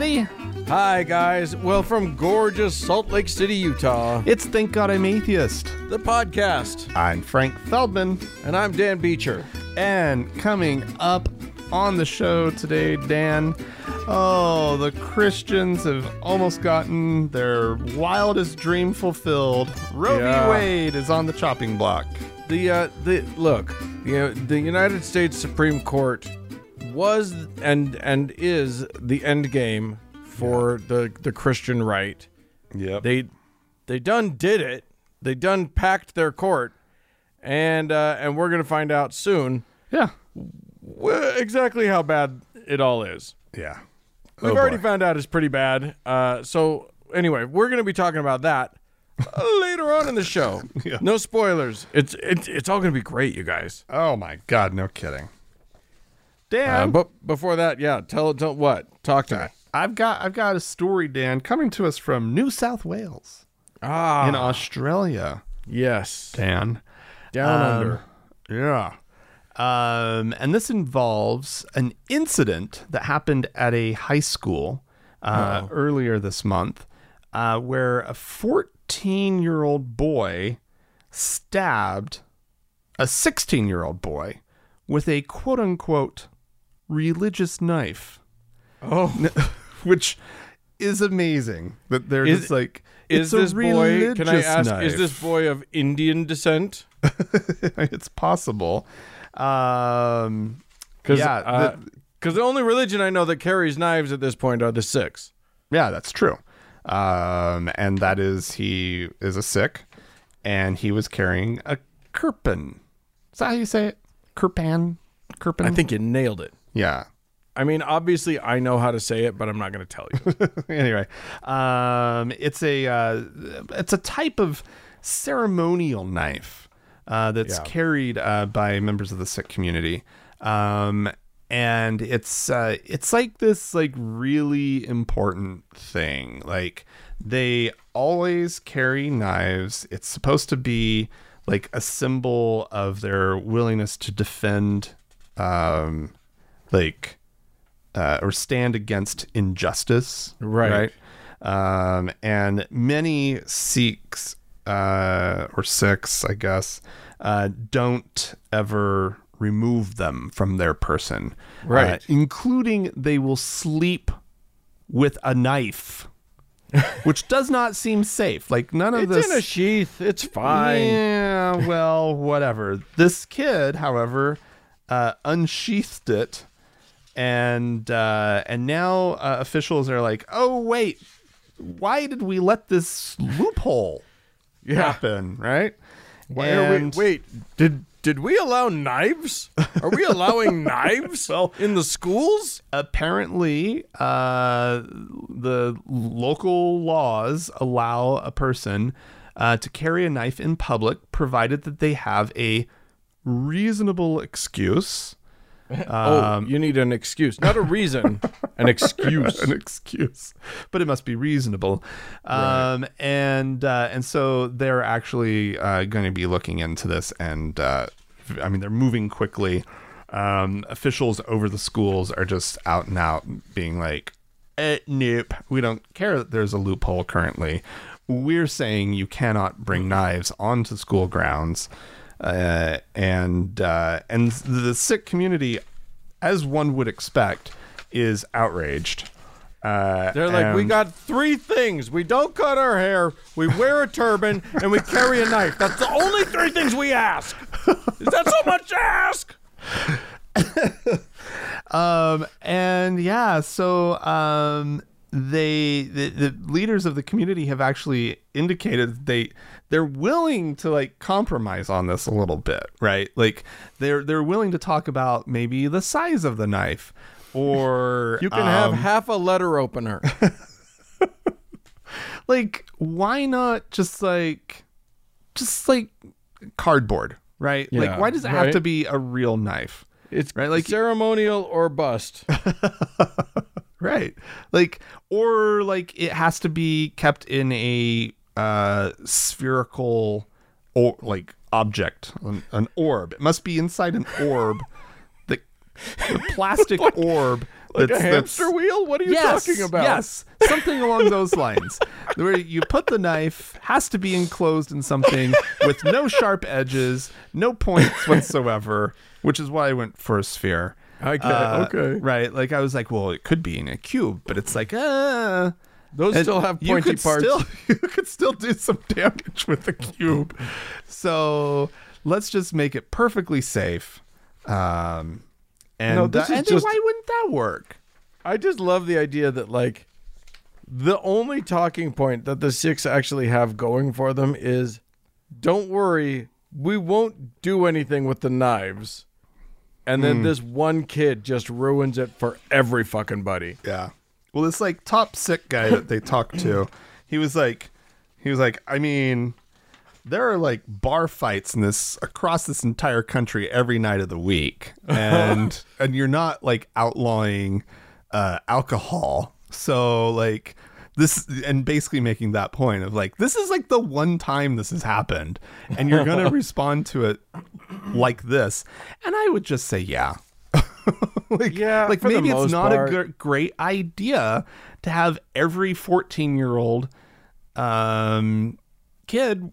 Hi, guys. Well, from gorgeous Salt Lake City, Utah, It's Thank God I'm Atheist. the podcast. I'm Frank Feldman. And I'm Dan Beecher. And coming up on the show today, Dan, oh, the Christians have almost gotten their wildest dream fulfilled. Roe Yeah. v. Wade is on the chopping block. The, uh, the, look, you know, the United States Supreme Court was and and is the end game for the, the Christian right. Yeah. They, they done did it. They done packed their court. And, uh, and we're going to find out soon yeah. wh- exactly how bad it all is. Yeah. We've Oh, already boy. found out it's pretty bad. Uh, so anyway, we're going to be talking about that later on in the show. Yeah. No spoilers. It's it's it's all going to be great, you guys. Oh, my God. No kidding. Dan. Uh, but before that, yeah, tell tell what? Talk to me. I've got I've got a story, Dan, coming to us from New South Wales Ah, in Australia. yes, Dan. down Um, under. Yeah. Um, and this involves an incident that happened at a high school uh, earlier this month uh, where a 14 year old boy stabbed a 16 year old boy with a quote unquote religious knife, Oh, which is amazing that they're Is- just like, is it's a this boy? Can I ask? knife. Is this boy of Indian descent? it's possible. Um, Because Yeah, uh, the- 'cause the only religion I know that carries knives at this point are the Sikhs. yeah, that's true. Um, and that is he is a Sikh, and he was carrying a kirpan. Is that how you say it? Kirpan. Kirpan. I think you nailed it. Yeah. I mean, obviously, I know how to say it, but I'm not going to tell you. anyway, um, it's a uh, it's a type of ceremonial knife uh, that's Yeah. carried uh, by members of the Sikh community, um, and it's uh, it's like this like really important thing. Like they always carry knives. It's supposed to be like a symbol of their willingness to defend, um, like uh, or stand against injustice. Right. Right. Um, and many Sikhs uh, or Sikhs, I guess, uh, don't ever remove them from their person. Right. Uh, including they will sleep with a knife, which does not seem safe. Like none of it's this. in a sheath. It's fine. Yeah, well, whatever. This kid, however, uh, unsheathed it, and uh, and now uh, officials are like, "Oh wait, why did we let this loophole happen?" Right? Why are we, wait, did did we allow knives? Are we allowing knives Well- in the schools? apparently uh, the local laws allow a person uh, to carry a knife in public provided that they have a reasonable excuse oh, you need an excuse, not a reason, an excuse. an excuse, but it must be reasonable. Um, and uh, and so they're actually uh, going to be looking into this, and uh, I mean they're moving quickly. Um, officials over the schools are just out and out being like, eh, "Nope, we don't care that there's a loophole currently. We're saying you cannot bring knives onto school grounds." Uh, and uh, and the Sikh community, as one would expect, is outraged. Uh, They're like, we got three things: we don't cut our hair, we wear a turban, and we carry a knife. That's the only three things we ask. Is that so much to ask? Um, and yeah, so um, they the, the leaders of the community have actually indicated they they're willing to like compromise on this a little bit, right? Like they're they're willing to talk about maybe the size of the knife or You can have um, half a letter opener. like why not just like just like cardboard, right? Yeah, like why does it have to be a real knife? It's Right, like- ceremonial or bust. Right. Like or like it has to be kept in a uh spherical or like object, an, an orb. It must be inside an orb. The, the plastic orb like That's- a that's- hamster wheel? What are you yes, talking about? Yes, something along those lines. Where you put the knife has to be enclosed in something with no sharp edges, no points whatsoever, which is why I went for a sphere. Okay, Uh, okay. Right. Like I was like, well, it could be in a cube, but it's like, uh Those and still have you pointy could parts. Still, you could still do some damage with the cube. So let's just make it perfectly safe. Um, and, No, this uh, is and just- why wouldn't that work? I just love the idea that like the only talking point that the Sikhs actually have going for them is don't worry, we won't do anything with the knives. And then this one kid just ruins it for every fucking buddy. Yeah. Well, this like top Sikh guy that they talked to, he was like, he was like, I mean, there are like bar fights in this across this entire country every night of the week, and and you're not like outlawing uh, alcohol, so like this and basically making that point of like this is like the one time this has happened and you're going to respond to it like this and i would just say yeah like Yeah, like maybe it's not part. a gr- great idea to have every 14 year old um kid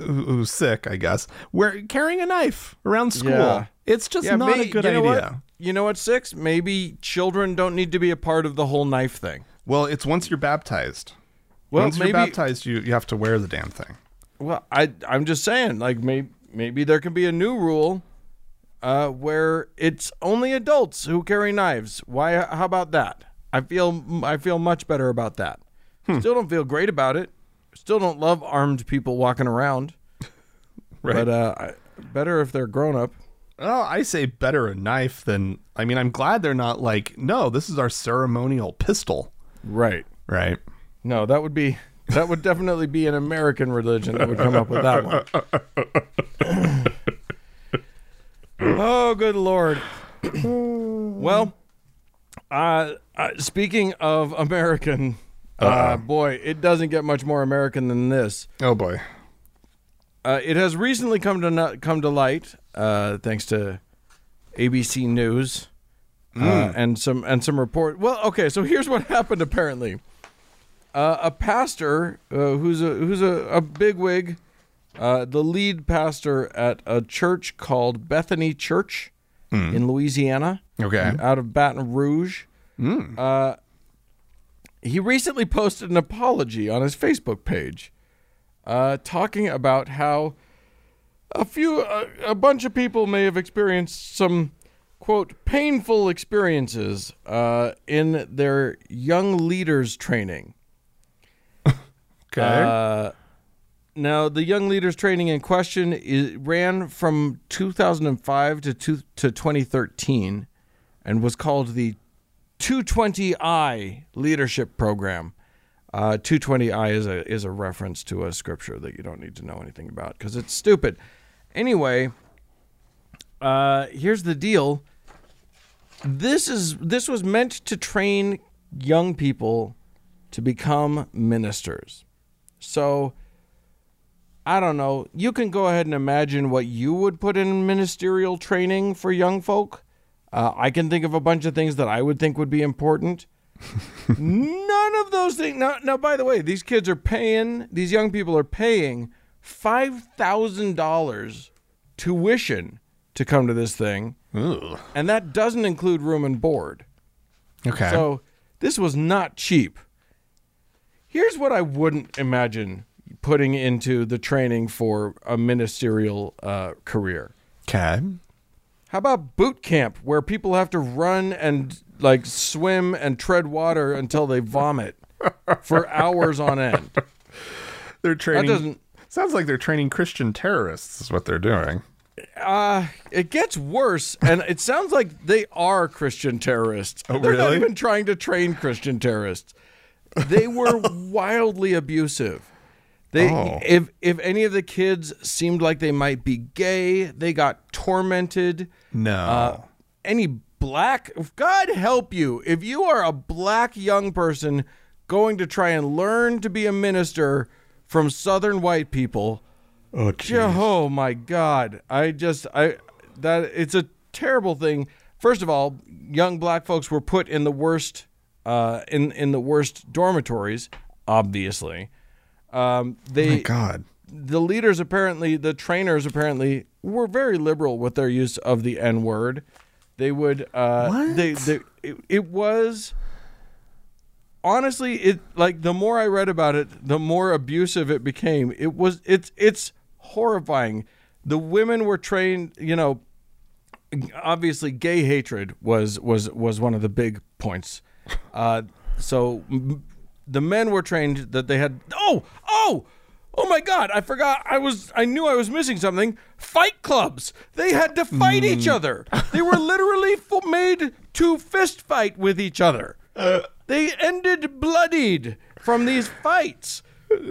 who's Sikh i guess wear carrying a knife around school Yeah. it's just Yeah, not a good you know idea What? You know what, Sikhs? Maybe children don't need to be a part of the whole knife thing. Well it's once you're baptized Well, once maybe you're baptized you you have to wear the damn thing Well, I I'm just saying, like maybe maybe there can be a new rule uh, where it's only adults who carry knives. Why? How about that? I feel I feel much better about that. Hmm. Still don't feel great about it. Still don't love armed people walking around. Right. But uh, better if they're grown up. Oh, I say better a knife than. I mean, I'm glad they're not like, no, this is our ceremonial pistol. Right. Right. No, that would be that would definitely be an American religion that would come up with that one. oh, good lord. well, uh, uh, speaking of American, uh, boy, it doesn't get much more American than this. Oh boy. Uh, it has recently come to no- come to light, uh, thanks to ABC News uh, and some and some report. Well, okay, so here's what happened. Apparently, uh, a pastor uh, who's a who's a, a bigwig, uh, the lead pastor at a church called Bethany Church in Louisiana, Okay. out of Baton Rouge. Uh, he recently posted an apology on his Facebook page, uh, talking about how a few, uh, a bunch of people may have experienced some quote painful experiences uh, in their young leaders training. Okay. Uh, now, the Young Leaders Training in question is, ran from 2005 to, two, to 2013 and was called the 220i Leadership Program. Uh, 220i is a, is a reference to a scripture that you don't need to know anything about because it's stupid. Anyway, uh, here's the deal. This is this was meant to train young people to become ministers. So I don't know. You can go ahead and imagine what you would put in ministerial training for young folk. Uh, I can think of a bunch of things that I would think would be important. None of those things. Now, now, by the way, these kids are paying. These young people are paying five thousand dollars tuition to come to this thing, Ooh. and that doesn't include room and board. Okay. So this was not cheap. Here's what I wouldn't imagine putting into the training for a ministerial uh, career. okay. How about boot camp, where people have to run and like swim and tread water until they vomit for hours on end? They're training. That doesn't. Sounds like they're training Christian terrorists. Is what they're doing. Uh, it gets worse, and it sounds like they are Christian terrorists. Oh, They're not even trying to train Christian terrorists. They were wildly abusive. They, Oh. if if any of the kids seemed like they might be gay, they got tormented. No. Uh, any black, God help you, if you are a black young person going to try and learn to be a minister from Southern white people. Oh, Yeah, Oh my God! I just I that it's a terrible thing. first of all, young black folks were put in the worst uh, in in the worst dormitories. Obviously, um, they My God. the leaders apparently, the trainers apparently were very liberal with their use of the N word. They would, uh, What? they, they, it, it was honestly, it like the more I read about it, the more abusive it became. It was, it's, it's horrifying. The women were trained, you know, obviously gay hatred was was was one of the big points. Uh, so m- the men were trained that they had. Oh, oh, oh my God! I forgot. I was. I knew I was missing something. Fight clubs. They had to fight each other. They were literally fo- made to fist fight with each other. They ended bloodied from these fights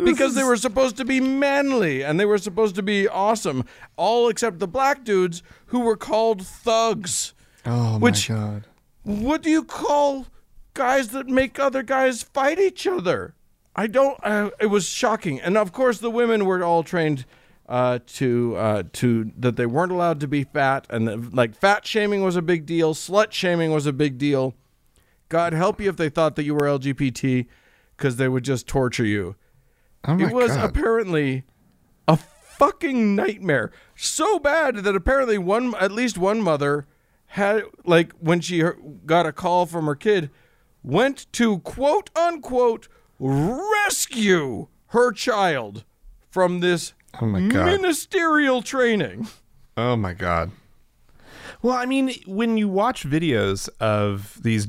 because they were supposed to be manly and they were supposed to be awesome. All except the black dudes who were called thugs. Oh Which- my God. What do you call guys that make other guys fight each other? I don't. Uh, it was shocking, and of course, the women were all trained uh, to uh, to that they weren't allowed to be fat, and that, like fat shaming was a big deal. Slut shaming was a big deal. God help you if they thought that you were LGBT, because they would just torture you. Oh it was God. apparently a fucking nightmare. So bad that apparently one, at least one mother had, like, when she got a call from her kid, went to quote unquote rescue her child from this Oh my God. ministerial training. Oh my god. Well, I mean, when you watch videos of these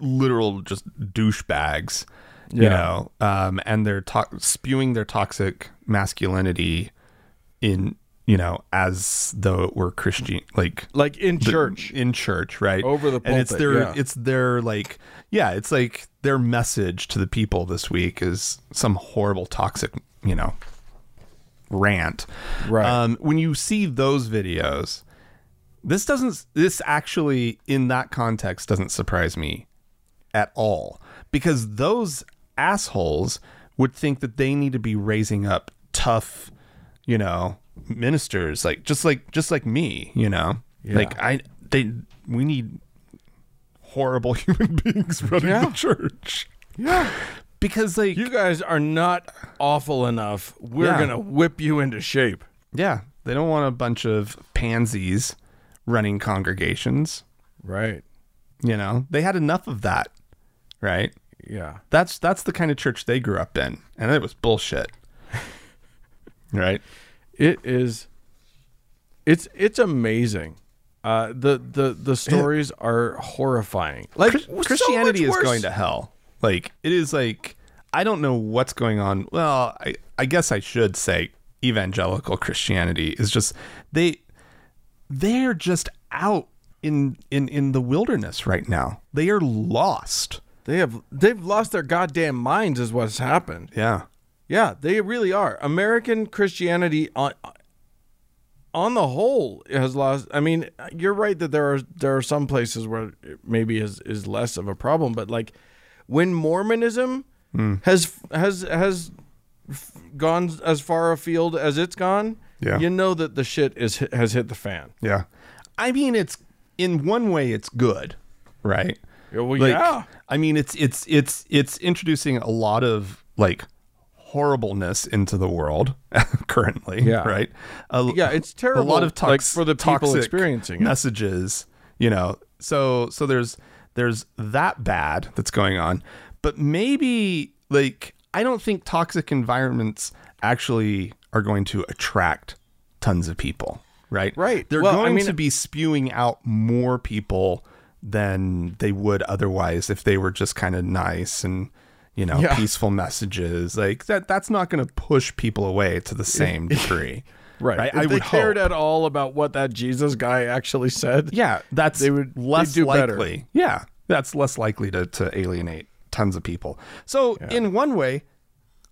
literal just douchebags, you know, um, and they're to- spewing their toxic masculinity in, you know, as though it were Christian, like Like in the- church. in church, right? Over the and it's their, yeah. it's their like, yeah, it's like their message to the people this week is some horrible toxic, you know, rant. Right. Um, when you see those videos, this doesn't. This actually, in that context, doesn't surprise me at all because those assholes would think that they need to be raising up tough, you know, ministers like just like just like me, you know, Yeah. like I they we need horrible human beings running Yeah. the church yeah. because like You guys are not awful enough. We're Yeah. going to whip you into shape. yeah they don't want a bunch of pansies running congregations Right. you know they had enough of that right Yeah. that's that's the kind of church they grew up in and it was bullshit right It is. It's it's amazing. Uh, the the the stories are horrifying. Like Chris- so christianity much is going to hell like it is like i don't know what's going on well i i guess i should say evangelical christianity is just they they're just out in in in the wilderness right now they are lost They have they've lost their goddamn minds. Is what's happened. yeah Yeah, they really are. American Christianity on on the whole has lost. I mean, you're right that there are there are some places where it maybe is is less of a problem, but like when Mormonism hmm. has has has gone as far afield as it's gone, Yeah. you know that the shit is has hit the fan. Yeah. I mean it's in one way it's good, right? Yeah, well, Like, yeah. I mean it's it's it's it's introducing a lot of like horribleness into the world currently, Yeah. right? A, Yeah, it's terrible. A lot of like, for the people toxic experiencing it. messages, you know. So so there's there's that bad that's going on, but maybe like I don't think toxic environments actually are going to attract tons of people, right? Right. They're Well, I going mean- to be spewing out more people than they would otherwise if they were just kind of nice and you know Yeah. peaceful messages like that that's not going to push people away to the same degree Right. right? If I they would cared hope. at all about what that Jesus guy actually said. yeah that's They would- less do better. likely yeah that's less likely to, to alienate tons of people so in one way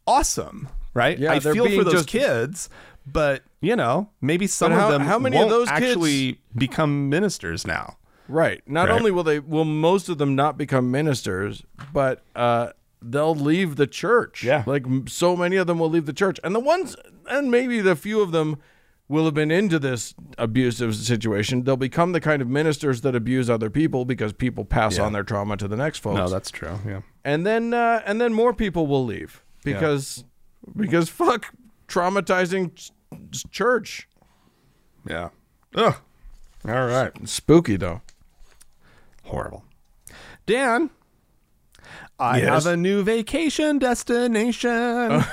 awesome right Yeah, i feel for those just- kids but you know maybe some how- of them how many of those kids- actually become ministers now Right. Not Right. only will they will most of them not become ministers, but uh, they'll leave the church. Yeah. Like so many of them will leave the church, and the ones and maybe the few of them will have been into this abusive situation. They'll become the kind of ministers that abuse other people because people pass Yeah. on their trauma to the next folks. No, that's true. Yeah. and then uh, and then more people will leave because because fuck traumatizing ch- church. Yeah. Ugh. All right. Spooky though. Horrible. Dan, I Yes? have a new vacation destination. Uh,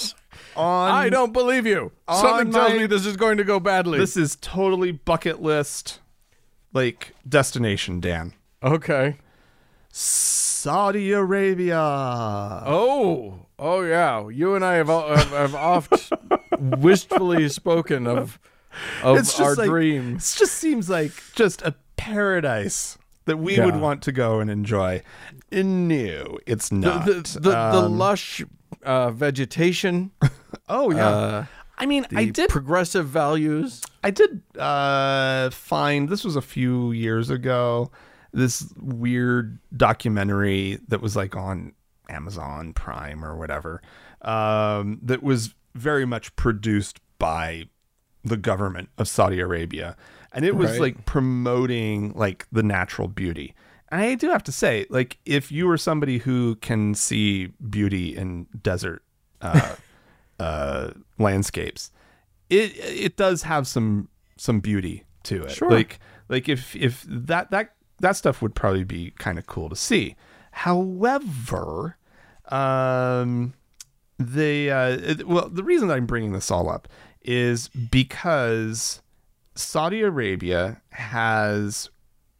on I don't believe you. Something tells my- me this is going to go badly. This is totally bucket list, like destination. Dan, okay. Saudi Arabia. Oh, oh yeah. You and I have have, have oft wistfully spoken of of It's just our like- dream. This just seems like just a paradise that we would want to go and enjoy. No, it's The not. the, the, the Um, lush uh, vegetation. oh yeah. Uh, I mean, I did progressive values. I did uh, find this was a few years ago. This weird documentary that was like on Amazon Prime or whatever. Um, that was very much produced by the government of Saudi Arabia, and it was Right. like promoting like the natural beauty. And I do have to say, like, if you are somebody who can see beauty in desert uh, uh, landscapes, it it does have some some beauty to it. Sure. Like like if if that that that stuff would probably be kind of cool to see. However, um, the uh, it- well, the reason that I'm bringing this all up is because Saudi Arabia has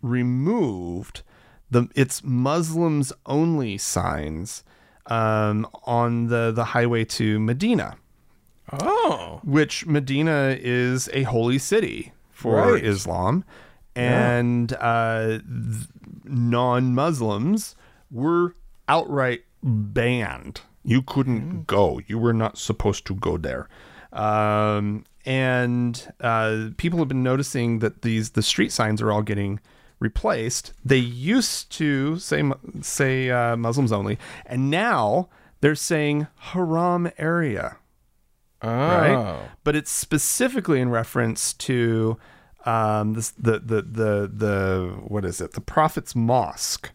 removed the its Muslims only signs um, on the the highway to Medina Oh, which Medina is a holy city for Right. Islam, and uh, th- non-Muslims were outright banned. You couldn't go. You were not supposed to go there. Um, and uh, people have been noticing that these the street signs are all getting replaced. They used to say say uh, Muslims only, and now they're saying haram area oh, right? But it's specifically in reference to um, this, the the the the what is it? The Prophet's Mosque.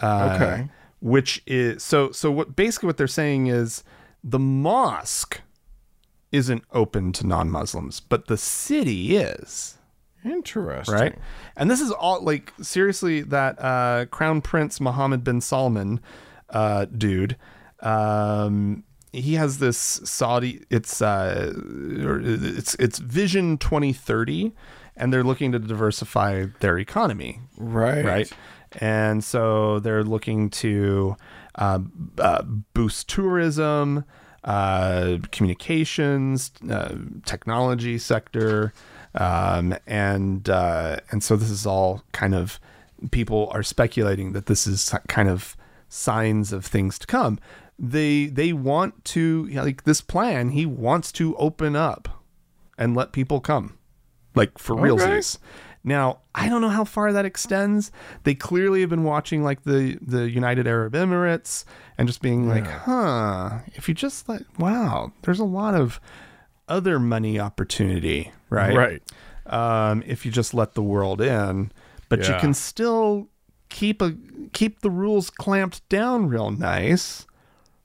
Uh, Okay. Which is so so what basically what they're saying is the mosque isn't open to non-Muslims, but the city is Interesting. right? And this is all like seriously that uh, Crown Prince Mohammed bin Salman uh, dude. Um, he has this Saudi. It's uh, it's it's Vision 2030, and they're looking to diversify their economy Right. right? And so they're looking to uh, uh, boost tourism, uh, communications, uh, technology sector, um, and uh, and so this is all kind of people are speculating that this is kind of signs of things to come. They they want to like this plan. He wants to open up and let people come, like for Okay. realsies. Now, I don't know how far that extends. They clearly have been watching like the the United Arab Emirates and just being like, "Huh, if you just let wow, there's a lot of other money opportunity, right? Right. Um, if you just let the world in, but you can still keep a keep the rules clamped down real nice.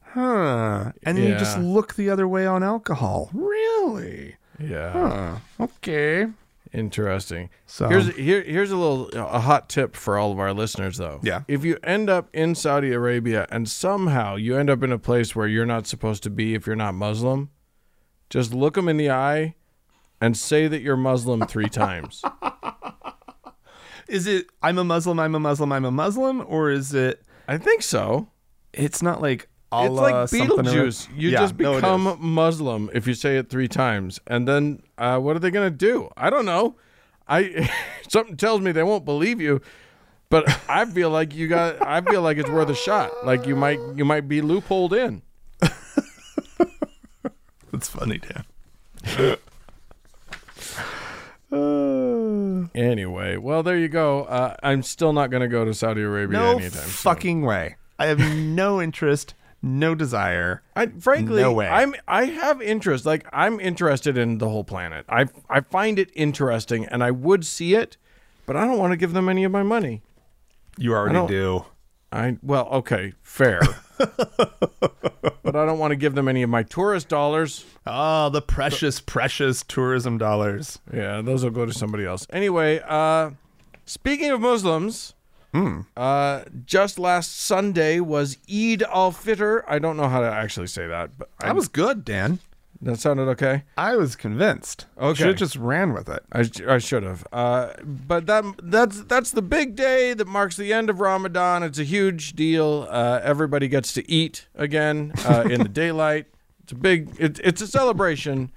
Huh. And then you just look the other way on alcohol. Really? Yeah. Huh. Okay. Interesting. So Here's here, here's a little a hot tip for all of our listeners though. Yeah. If you end up in Saudi Arabia and somehow you end up in a place where you're not supposed to be if you're not Muslim, just look them in the eye and say that you're Muslim 3 times. is it I'm a Muslim, I'm a Muslim, I'm a Muslim, or is it I think so. it's not like It's like Beetlejuice. You Yeah, just become is. Muslim if you say it three times, and then uh, what are they going to do? I don't know. I something tells me they won't believe you, but I feel like you got. I feel like it's worth a shot. Like you might you might be loopholed in. That's funny, Dan. Uh, Anyway, well there you go. Uh, I'm still not going to go to Saudi Arabia no anytime soon. fucking way. I have no interest, no desire. I frankly, No way. I'm I have interest. Like I'm interested in the whole planet. I I find it interesting, and I would see it, but I don't want to give them any of my money. You already don't- do. I well, okay, fair, but I don't want to give them any of my tourist dollars. Oh, the precious, precious tourism dollars. Yeah, those will go to somebody else. Anyway, uh, speaking of Muslims, uh, just last Sunday was Eid al Fitr. I don't know how to actually say that, but I, That was good, Dan. that sounded okay. I was convinced. Okay. Should have just ran with it. I, I should have. Uh, but that that's that's the big day that marks the end of Ramadan. It's a huge deal. Uh, everybody gets to eat again uh, in the daylight. It's a big. It, it's a celebration,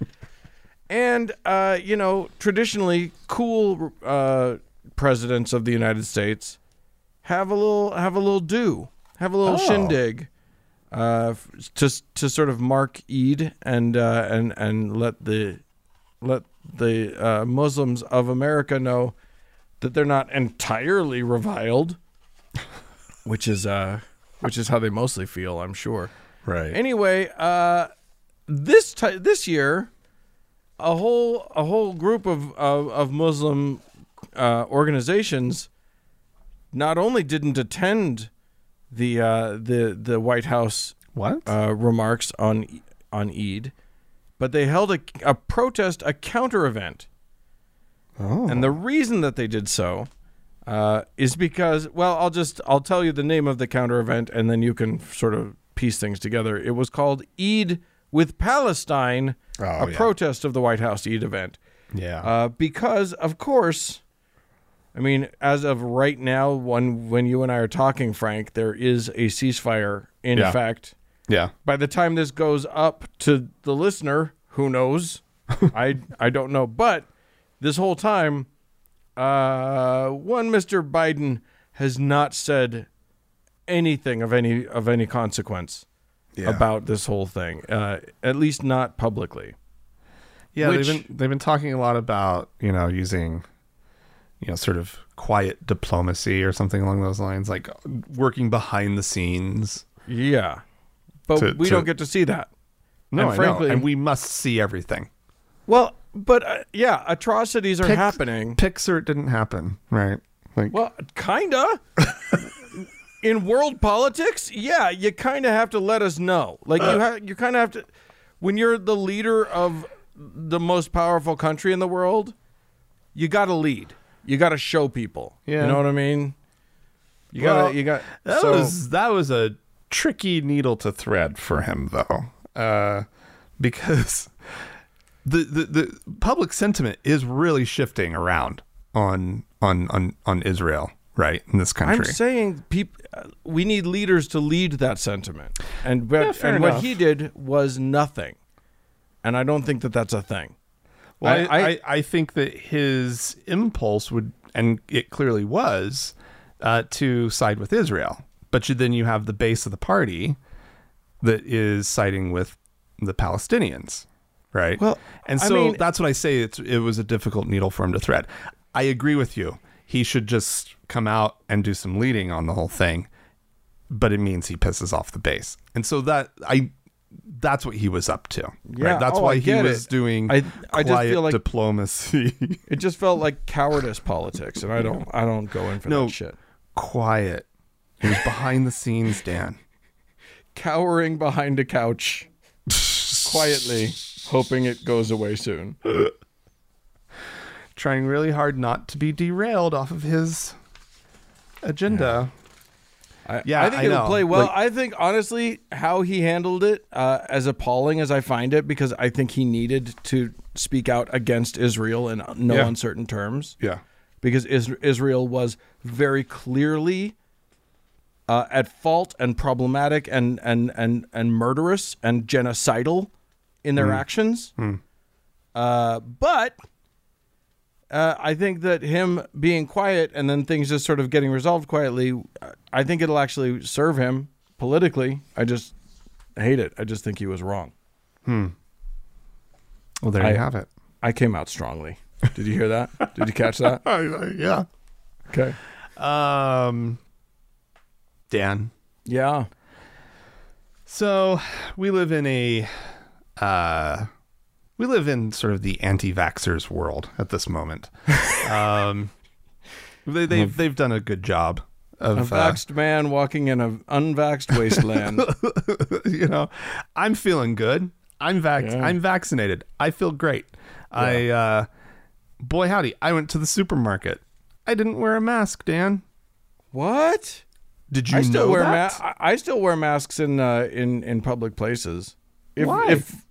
and uh, you know, traditionally, cool uh, presidents of the United States have a little have a little do have a little Oh. shindig. Uh, to to sort of mark Eid and uh, and and let the let the uh, Muslims of America know that they're not entirely reviled, which is uh, which is how they mostly feel, I'm sure. Right. Anyway, uh, this ti this year, a whole a whole group of of, of Muslim uh, organizations not only didn't attend the uh, the the White House what? uh, remarks on on Eid, but they held a, a protest, a counter event. oh. And the reason that they did so uh, is because, well, I'll just I'll tell you the name of the counter event, and then you can sort of piece things together. It was called Eid with Palestine, Oh, a yeah. protest of the White House Eid event. yeah. Uh, because of course, I mean, as of right now, when when you and I are talking, Frank, there is a ceasefire in Yeah. effect. yeah. By the time this goes up to the listener, who knows? I I don't know, but this whole time, uh, one Mr. Biden has not said anything of any of any consequence Yeah. about this whole thing. Uh, at least not publicly. Yeah, Which- they've been they've been talking a lot about you know using you know sort of quiet diplomacy or something along those lines, like working behind the scenes. Yeah, but To- we to- don't get to see that. No, And I frankly- know. and we must see everything. Well, but uh, yeah, atrocities are Pics- happening. Pixar it didn't happen, right? Like Well, kinda. In world politics, yeah, you kind of have to let us know. Like you, ha- you kind of have to. When you're the leader of the most powerful country in the world, you got to lead. You got to show people. Yeah. You know what I mean? You Well, got. You got. that so, was that was a tricky needle to thread for him though, uh, because the, the the public sentiment is really shifting around on on on on Israel, right? In this country. I'm saying peop- uh, we need leaders to lead that sentiment, and but, Yeah, and what he did was nothing, and I don't think that that's a thing. Well, I, I- I, I think that his impulse would, and it clearly was, uh, to side with Israel. But you, then you have the base of the party that is siding with the Palestinians, right? Well, and I so mean- that's what I say. It's, it was a difficult needle for him to thread. I agree with you. He should just come out and do some leading on the whole thing, but it means he pisses off the base, and so that I. That's what he was up to. Yeah, right? That's oh, why he was it. doing I- I just quiet feel like- diplomacy. It just felt like cowardice politics, and I don't I don't go in for No. that shit. quiet. He was behind the scenes, Dan. Cowering behind a couch, quietly, hoping it goes away soon. Trying really hard not to be derailed off of his agenda. I, Yeah, I think I it'll know. play well. Like- I think honestly, how he handled it, uh, as appalling as I find it, because I think he needed to speak out against Israel in no Yeah. uncertain terms. Yeah. because Is- Israel was very clearly uh, at fault and problematic and, and, and, and murderous and genocidal in their actions. Uh, but uh, I think that him being quiet and then things just sort of getting resolved quietly, I think it'll actually serve him politically. I just hate it. I just think he was wrong. Hmm. Well, there I- you have it. I came out strongly. Did you hear that? Did you catch that? yeah. Okay. Um, Dan, Yeah. So we live in a uh, we live in sort of the anti-vaxxers world at this moment. um, they, they've they've done a good job A of uh, vaxxed man walking in an unvaxxed wasteland. you know, I'm feeling good. I'm vac- Yeah. I'm vaccinated. I feel great. I uh boy howdy, I went to the supermarket. I didn't wear a mask, Dan. what? Did you I still know wear that? ma- I I still wear masks in uh, in in public places. If, Why? If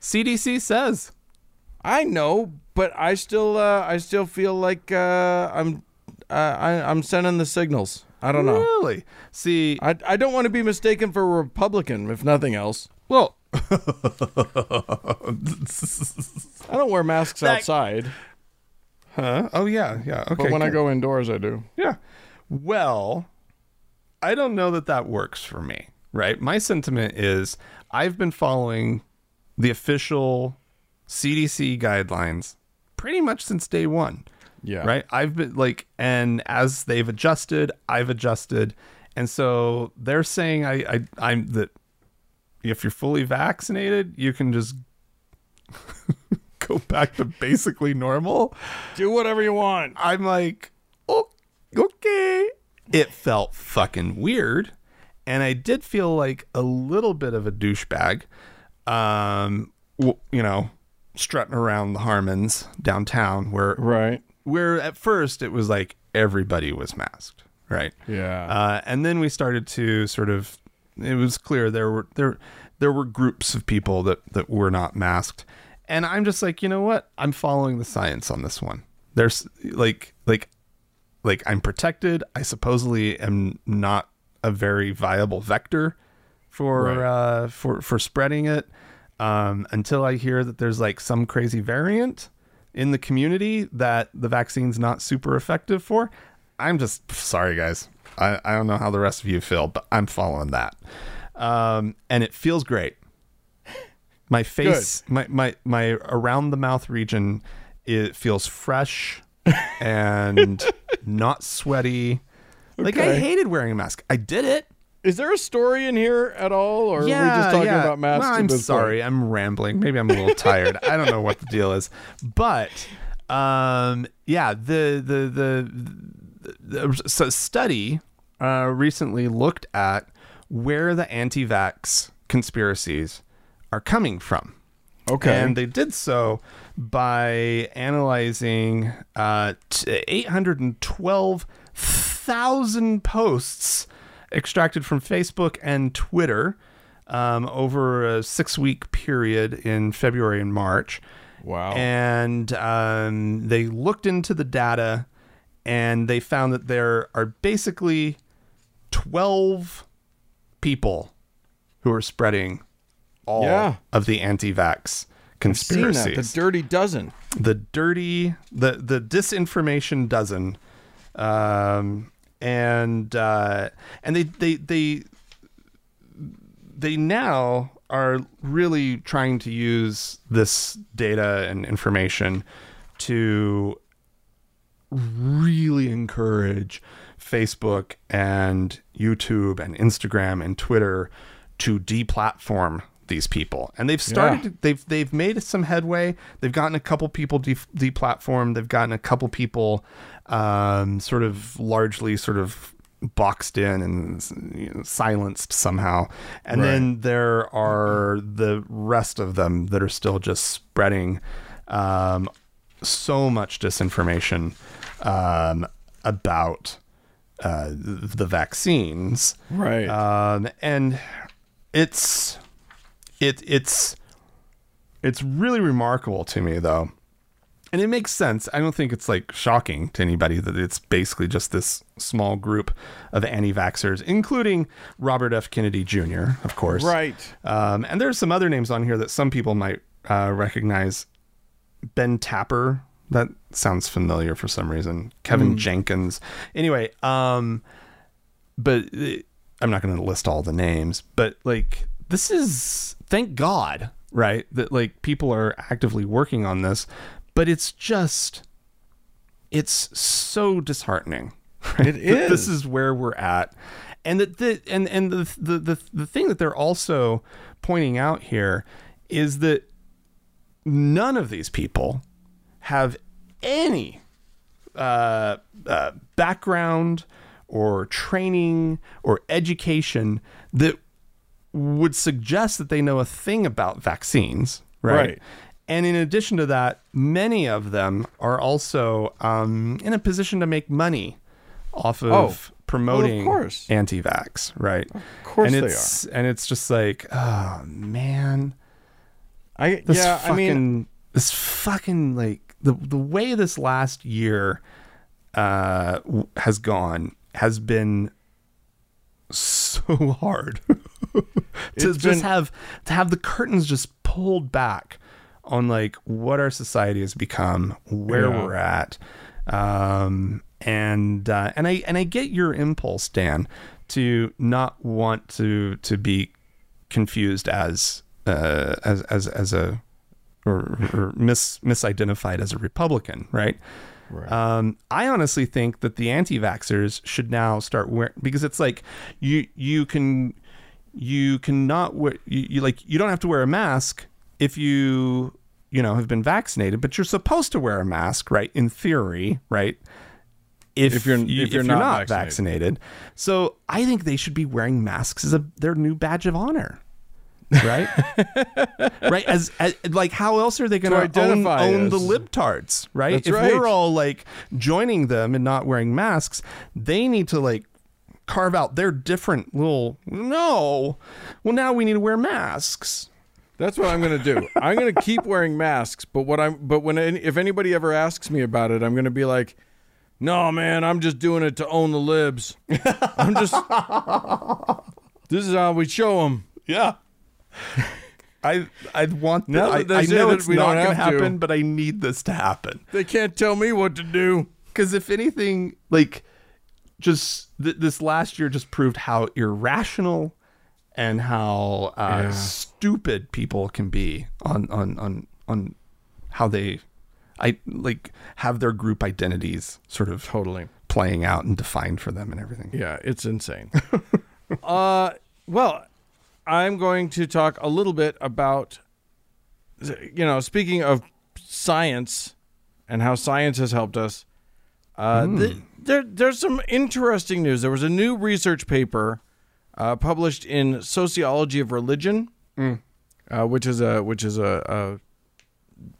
CDC says. I know, but I still uh, I still feel like uh, I'm uh, I, I'm sending the signals. I don't know. Really? See, I, I don't want to be mistaken for a Republican, if nothing else. well, I don't wear masks That- outside, huh? Oh yeah, yeah. Okay. but when I go indoors, I do. Yeah. Well, I don't know that that works for me, right? My sentiment is I've been following the official CDC guidelines pretty much since day one, Yeah. right? I've been like, and as they've adjusted, I've adjusted. And so they're saying I, I I'm that if you're fully vaccinated, you can just go back to basically normal. Do whatever you want. I'm like, oh, okay. It felt fucking weird. And I did feel like a little bit of a douchebag, um, w- you know, strutting around the Harmons downtown where, Right. where at first it was like everybody was masked, right? Yeah. Uh, and then we started to sort of it was clear there were there there were groups of people that that were not masked and i'm just like you know what i'm following the science on this one there's like like like i'm protected i supposedly am not a very viable vector for Right. uh for for spreading it um until i hear that there's like some crazy variant in the community that the vaccine's not super effective for. I'm just sorry guys. I i don't know how the rest of you feel but i'm following that. Um and it feels great. My face my my my around the mouth region it feels fresh and not sweaty. Like i hated wearing a mask. I did it Is there a story in here at all, or are we just talking about masks? well, I'm sorry, I'm rambling. Maybe I'm a little tired. I don't know what the deal is, but um, yeah, the the the, the, so study uh, recently looked at where the anti-vax conspiracies are coming from. Okay. And they did so by analyzing uh, t- 812,000 posts extracted from Facebook and Twitter um, over a six week period in February and March. wow. And um, they looked into the data and they found that there are basically 12 people who are spreading all Yeah. of the anti-vax Seen conspiracies. the dirty dozen. the dirty, the the disinformation dozen, um, and uh, and they they they they now are really trying to use this data and information to really encourage Facebook and YouTube and Instagram and Twitter to deplatform these people. And they've started Yeah. they've they've made some headway. They've gotten a couple people de- deplatformed. They've gotten a couple people um, sort of largely sort of boxed in and you know, silenced somehow. And then there are the rest of them that are still just spreading um, so much disinformation um, about uh, the vaccines, Right. um, and it's it it's it's really remarkable to me though, and it makes sense. I don't think it's like shocking to anybody that it's basically just this small group of anti-vaxxers, including Robert F. Kennedy Jr., of course, right. um, and there's some other names on here that some people might uh, recognize. Ben Tapper. That sounds familiar for some reason. Kevin Jenkins. Anyway, um, but uh, I'm not going to list all the names. But like, this is thank God, right? That like people are actively working on this. But it's just, it's so disheartening. Right? It That This is. is where we're at, and that the and and the, the the the thing that they're also pointing out here is that none of these people have any uh, uh, background or training or education that would suggest that they know a thing about vaccines, right? Right. And in addition to that, many of them are also um, in a position to make money off of Oh, promoting course. anti-vax, right? Of course and they it's, And it's just like, oh man, I this yeah, fucking, I mean, this fucking like the the way this last year uh, has gone has been so hard to It's just been- have to have the curtains just pulled back on like what our society has become, where Yeah. we're at, um, and uh, and I and I get your impulse, Dan, to not want to to be confused as uh, as as as a or, or mis misidentified as a Republican, right? Right. Um, I honestly think that the anti-vaxxers should now start wearing because it's like you you can you cannot wear you, you like you don't have to wear a mask if you you know have been vaccinated, but you're supposed to wear a mask, right? In theory, right? If, If you're- you, if you're not vaccinated. so I think they should be wearing masks as a their new badge of honor. right right as, as like how else are they going To own, own the libtards right That's if right. we're all like joining them and not wearing masks they need to like carve out their different little no well now we need to wear masks That's what I'm going to do. I'm going to keep wearing masks, but what I'm but when if anybody ever asks me about it, I'm going to be like, "No, man, I'm just doing it to own the libs. I'm just This is how we show them." yeah I I want the, Now I, that they I know that it's we not going to happen, but I need this to happen. They can't tell me what to do. because if anything like just th- this last year just proved how irrational and how uh, Yeah. stupid people can be on on on on how they i like have their group identities sort of Totally. playing out and defined for them and everything Yeah, it's insane. uh, well, I'm going to talk a little bit about, you know, speaking of science and how science has helped us. Uh, th- there, there's some interesting news. There was a new research paper uh, published in Sociology of Religion, uh, which is a which is a, a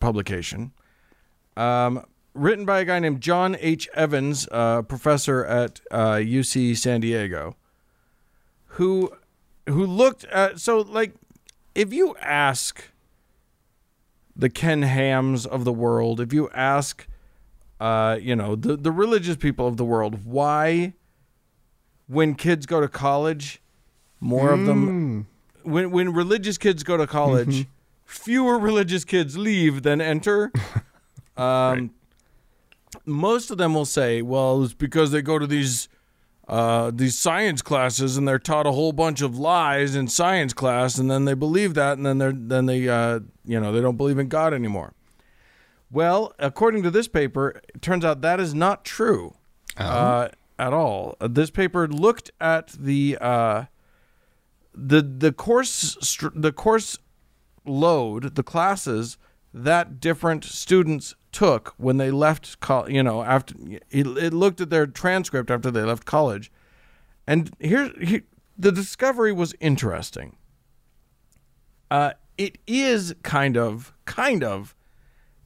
publication um, written by a guy named John H. Evans, uh, professor at uh, UC San Diego, who who looked at so like if you ask the Ken Hams of the world, if you ask uh, you know the the religious people of the world why when kids go to college more of them when when religious kids go to college fewer religious kids leave than enter. Um, most of them will say well it's because they go to these uh, these science classes and they're taught a whole bunch of lies in science class and then they believe that and then they're then they uh, you know they don't believe in God anymore. Well, according to this paper, it turns out that is not true uh, at all. Uh, this paper looked at the uh, the the course str- the course load the classes that different students took when they left col- you know after it, it looked at their transcript after they left college. And here, here the discovery was interesting. Uh, it is kind of kind of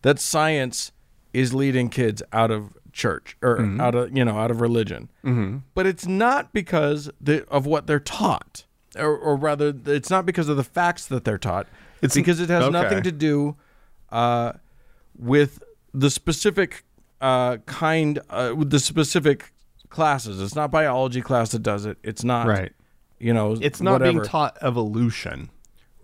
that science is leading kids out of church or out of you know out of religion mm-hmm. but it's not because the, of what they're taught or, or rather it's not because of the facts that they're taught it's because it has okay. nothing to do uh, with the specific uh, kind uh, with the specific classes it's not biology class that does it it's not Right. you know it's not being taught evolution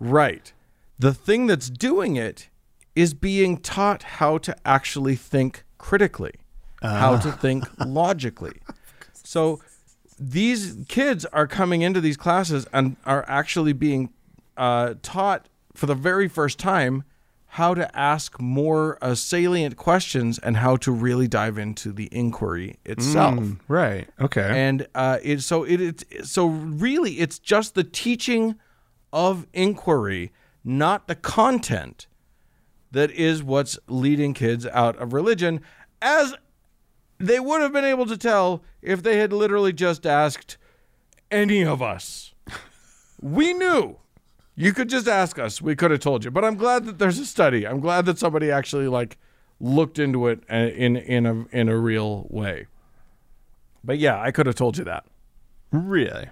Right. The thing that's doing it is being taught how to actually think critically, how to think logically. So these kids are coming into these classes and are actually being uh, taught for the very first time how to ask more uh, salient questions and how to really dive into the inquiry itself. Mm, right. Okay. And uh, it, so it, it so really it's just the teaching of inquiry, not the content, that is what's leading kids out of religion, as they would have been able to tell if they had literally just asked any of us. we knew. You could just ask us. We could have told you. But I'm glad that there's a study. I'm glad that somebody actually like looked into it uh, in in a in a real way. But yeah, I could have told you that. really?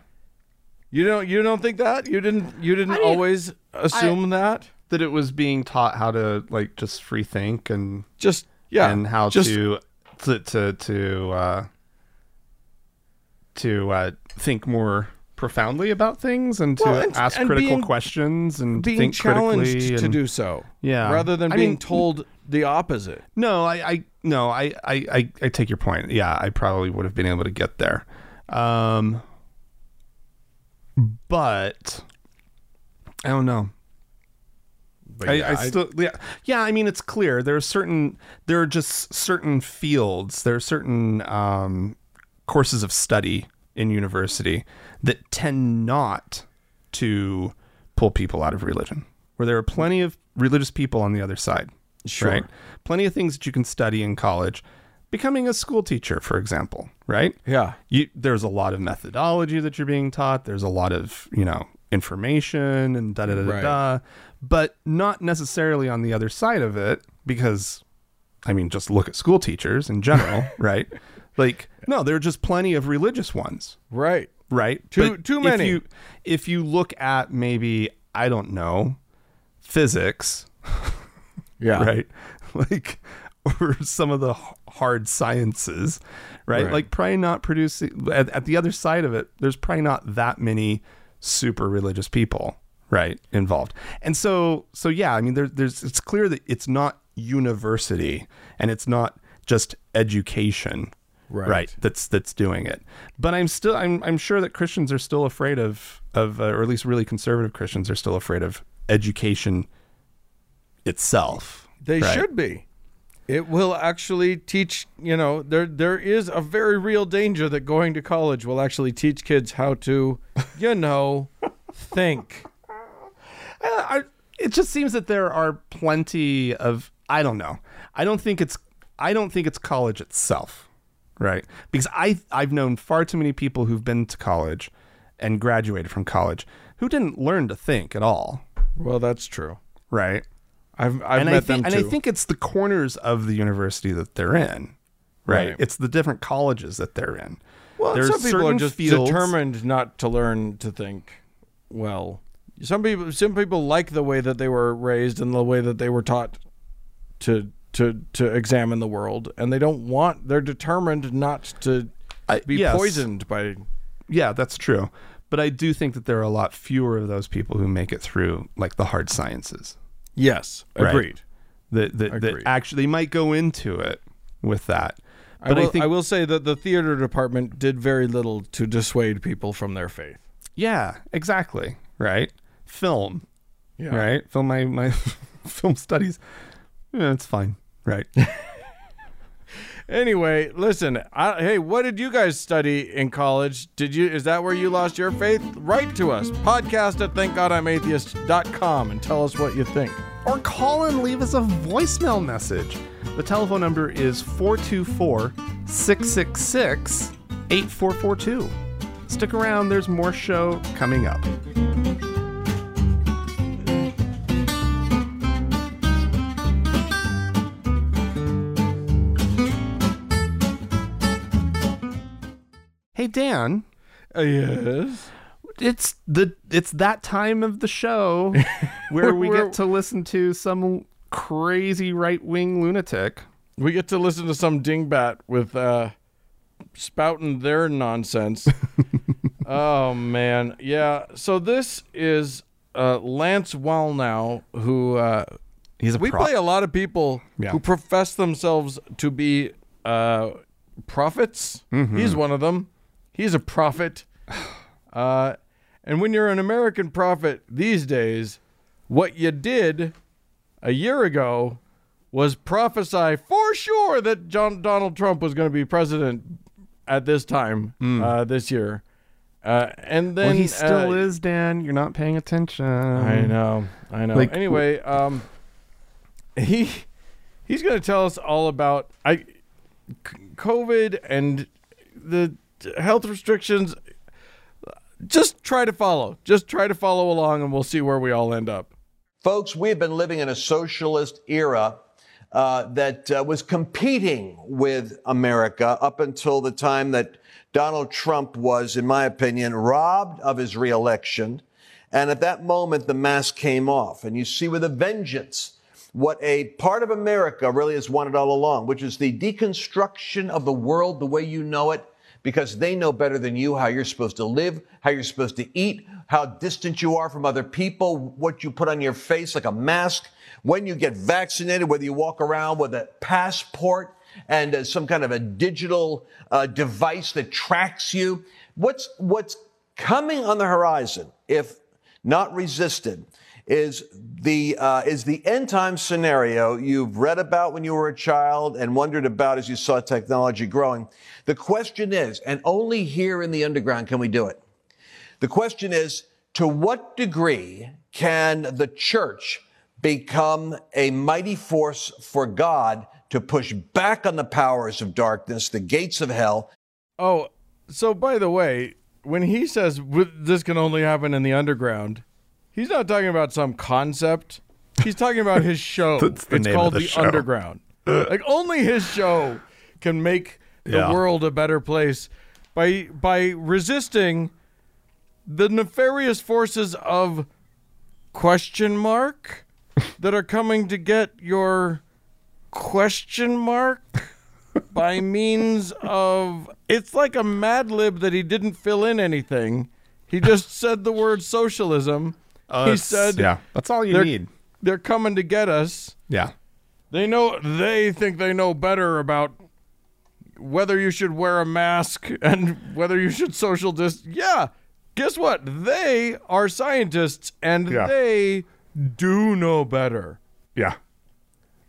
You don't you don't think that? You didn't you didn't mean, always assume that? That it was being taught how to like just free think and Just yeah. and how just, to to to to uh, to uh, think more profoundly about things and to Well, and- ask and critical being- questions and being think challenged critically to and- do so. Yeah. Rather than I being mean- told the opposite. No, I, I no, I, I, I, I take your point. Yeah, I probably would have been able to get there. Um, but I don't know. I, yeah, I still, yeah, yeah. I mean, it's clear there are certain, there are just certain fields, there are certain um, courses of study in university that tend not to pull people out of religion, where there are plenty of religious people on the other side. Sure. Right? Plenty of things that you can study in college. Becoming a school teacher, for example, right? yeah. you there's a lot of methodology that you're being taught there's a lot of you know information and da da da da Right. da but not necessarily on the other side of it because i mean just look at school teachers in general right like no there are just plenty of religious ones Right. right Too- But too if many. you if you look at maybe i don't know physics Yeah. right? Like, or some of the hard sciences, right? Right. Like, probably not producing at, at the other side of it. There's probably not that many super religious people, right, involved. And so, so yeah, I mean, there, there's it's clear that it's not university and it's not just education. Right. right that's that's doing it, but I'm still I'm I'm sure that Christians are still afraid of of uh, or at least really conservative Christians are still afraid of education itself. They right? should be. It will actually teach, you know, there there is a very real danger that going to college will actually teach kids how to, you know, think. Uh, I, it just seems that there are plenty of I don't know. I don't think it's I don't think it's college itself, right? Because I I've known far too many people who've been to college and graduated from college who didn't learn to think at all, Well, that's true. right? I've I've and met I them think and. I think it's the corners of the university that they're in, right? Right. It's the different colleges that they're in. well, there's some people are just fields- determined not to learn to think well. Some people some people like the way that they were raised and the way that they were taught to to to examine the world and they don't want they're determined not to I- be yes. poisoned by Yeah, that's true. But I do think that there are a lot fewer of those people who make it through like the hard sciences. Yes, Right. agreed. That that, that Agreed. actually might go into it with that. I But I, will, think I will say that the theater department did very little to dissuade people from their faith. yeah, exactly. Right? Film. Yeah. Right? Film my my film studies. Yeah, it's fine. Right. Anyway, listen. I, hey, what did you guys study in college? Did you? Is that where you lost your faith? Write to us. Podcast at thankgodimatheist.com and tell us what you think. Or call and leave us a voicemail message. The telephone number is 424 666 8442. Stick around, there's more show coming up. Hey Dan, Uh, yes. It's the it's that time of the show where we get to listen to some crazy right-wing lunatic. We get to listen to some dingbat with uh, spouting their nonsense. oh man, yeah. So this is uh, Lance Wallnau, who uh, He's a we pro- play a lot of people Yeah. who profess themselves to be uh, prophets. Mm-hmm. He's one of them. He's a prophet. Uh, and when you're an American prophet these days, what you did a year ago was prophesy for sure that John Donald Trump was going to be president at this time uh, this year. Uh, and then well, he still uh, is, Dan. You're not paying attention. I know, I know. Like, anyway, um, he he's going to tell us all about I c- COVID and the health restrictions. Just try to follow. Just try to follow along, and we'll see where we all end up. Folks, we have been living in a socialist era uh, that uh, was competing with America up until the time that Donald Trump was, in my opinion, robbed of his reelection. And at that moment, the mask came off. And you see with a vengeance what a part of America really has wanted all along, which is the deconstruction of the world the way you know it, because they know better than you how you're supposed to live, how you're supposed to eat, how distant you are from other people, what you put on your face like a mask, when you get vaccinated, whether you walk around with a passport and uh, some kind of a digital uh, device that tracks you. What's what's coming on the horizon, if not resisted, is the uh, is the end time scenario you've read about when you were a child and wondered about as you saw technology growing. The question is, and only here in the underground can we do it. The question is, to what degree can the church become a mighty force for God to push back on the powers of darkness, the gates of hell? Oh, so by the way, when he says this can only happen in the underground, he's not talking about some concept. He's talking about his show. It's called the the. Underground. like only his show can make the Yeah. world a better place by by resisting the nefarious forces of question mark that are coming to get your question mark by means of it's like a mad lib that he didn't fill in anything he just said the word socialism Uh, he said "Yeah, that's all you they're, need." they're coming to get us Yeah, they know they think they know better about whether you should wear a mask and whether you should social distance. yeah guess what they are scientists and Yeah. they do know better yeah.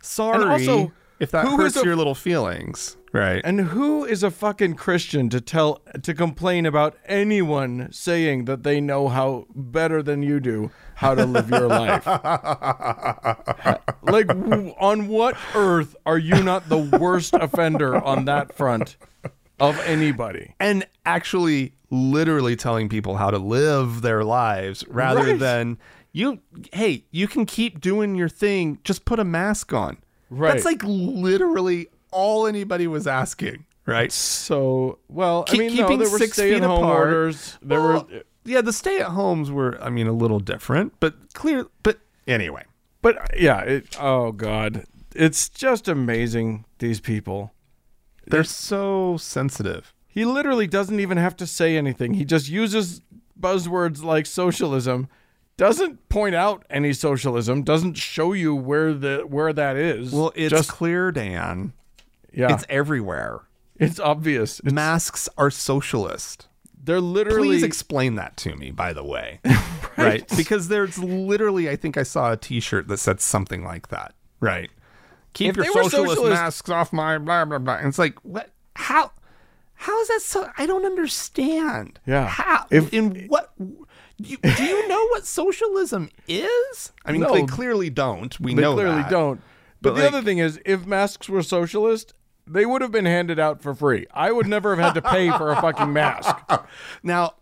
Sorry, also, if that hurts a- your little feelings, right? And who is a fucking Christian to tell to complain about anyone saying that they know how better than you do how to live your life? like on what earth are you not the worst offender on that front of anybody? and actually literally telling people how to live their lives rather Right. than you hey you can keep doing your thing just put a mask on Right. that's like literally all anybody was asking right So, well, I Keep- mean, no, there were stay-at-home apart. orders. There Well, were yeah the stay-at-homes were i mean a little different but clear but anyway But yeah, it, oh god, it's just amazing these people. they're so sensitive He literally doesn't even have to say anything. He just uses buzzwords like socialism, doesn't point out any socialism, doesn't show you where the where that is. well it's just clear dan yeah, it's everywhere it's obvious. It's- masks are socialist they're literally Please explain that to me, by the way. right. Because there's literally, I think I saw a t shirt that said something like that. Right. Keep If your socialist, socialist- masks off my blah, blah, blah. And it's like, what? How? How is that so? I don't understand. Yeah. How? If- in what? You, do you know what socialism is? I mean, No. they clearly don't. We they know clearly that. don't. But, But, the other thing is, if masks were socialist, they would have been handed out for free. I would never have had to pay for a fucking mask. Now,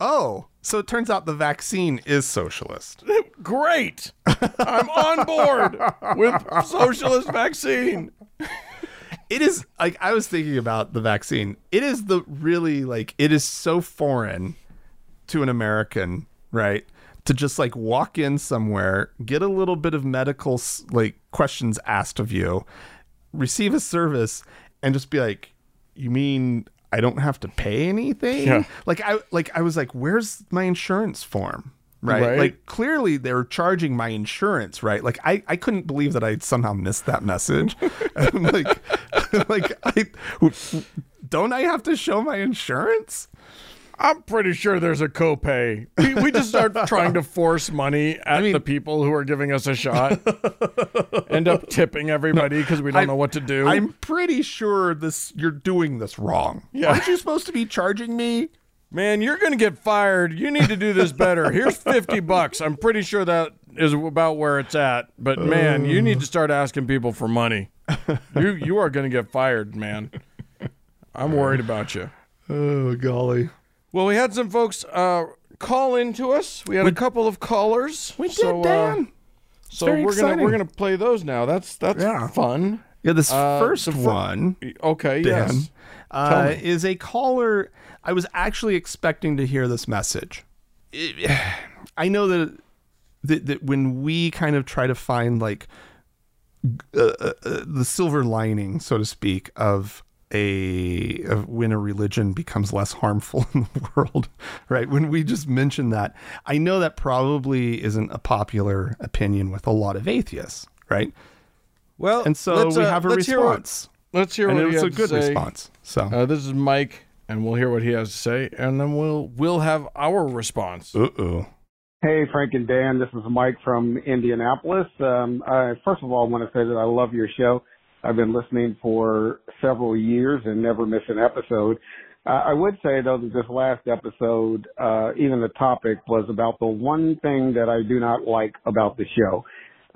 oh, so it turns out the vaccine is socialist. Great. I'm on board with socialist vaccine. it is like I was thinking about the vaccine. It is the really like it is so foreign to an American, right? To just like walk in somewhere, get a little bit of medical like questions asked of you, receive a service, and just be like, "You mean I don't have to pay anything?" Yeah. Like I like I was like, "Where's my insurance form?" Right? Right. Like clearly they're charging my insurance, right? Like I, I couldn't believe that I somehow missed that message. Like, like I don't I have to show my insurance? I'm pretty sure there's a copay. We, we just start trying to force money at the people who are giving us a shot. End up tipping everybody because we don't I'm- know what to do. I'm pretty sure this you're doing this wrong. Yeah. Aren't you supposed to be charging me? Man, you're going to get fired. You need to do this better. Here's 50 bucks. I'm pretty sure that is about where it's at. But man, you need to start asking people for money. You you are going to get fired, man. I'm worried about you. Oh golly. Well, we had some folks uh, call in to us. We had a couple of callers. We did, so, uh, Dan. so very we're gonna we're gonna play those now. That's that's Yeah. fun. yeah, this Uh, first fir- one, Okay, Dan, yes. uh, is a caller. I was actually expecting to hear this message. It- I know that, that that when we kind of try to find like uh, uh, uh, the silver lining, so to speak, of a of when a religion becomes less harmful in the world, right? When we just mention that, I know that probably isn't a popular opinion with a lot of atheists, right? Well, And so let's, we uh, have a let's hear what- response, let's hear and what it he was a good say. response. So, Uh, this is Mike, and we'll hear what he has to say, and then we'll we'll have our response. uh oh, Hey, Frank and Dan. This is Mike from Indianapolis. Um, I, first of all, I want to say that I love your show. I've been listening for several years and never miss an episode. Uh, I would say, though, that this last episode, uh, even the topic was about the one thing that I do not like about the show.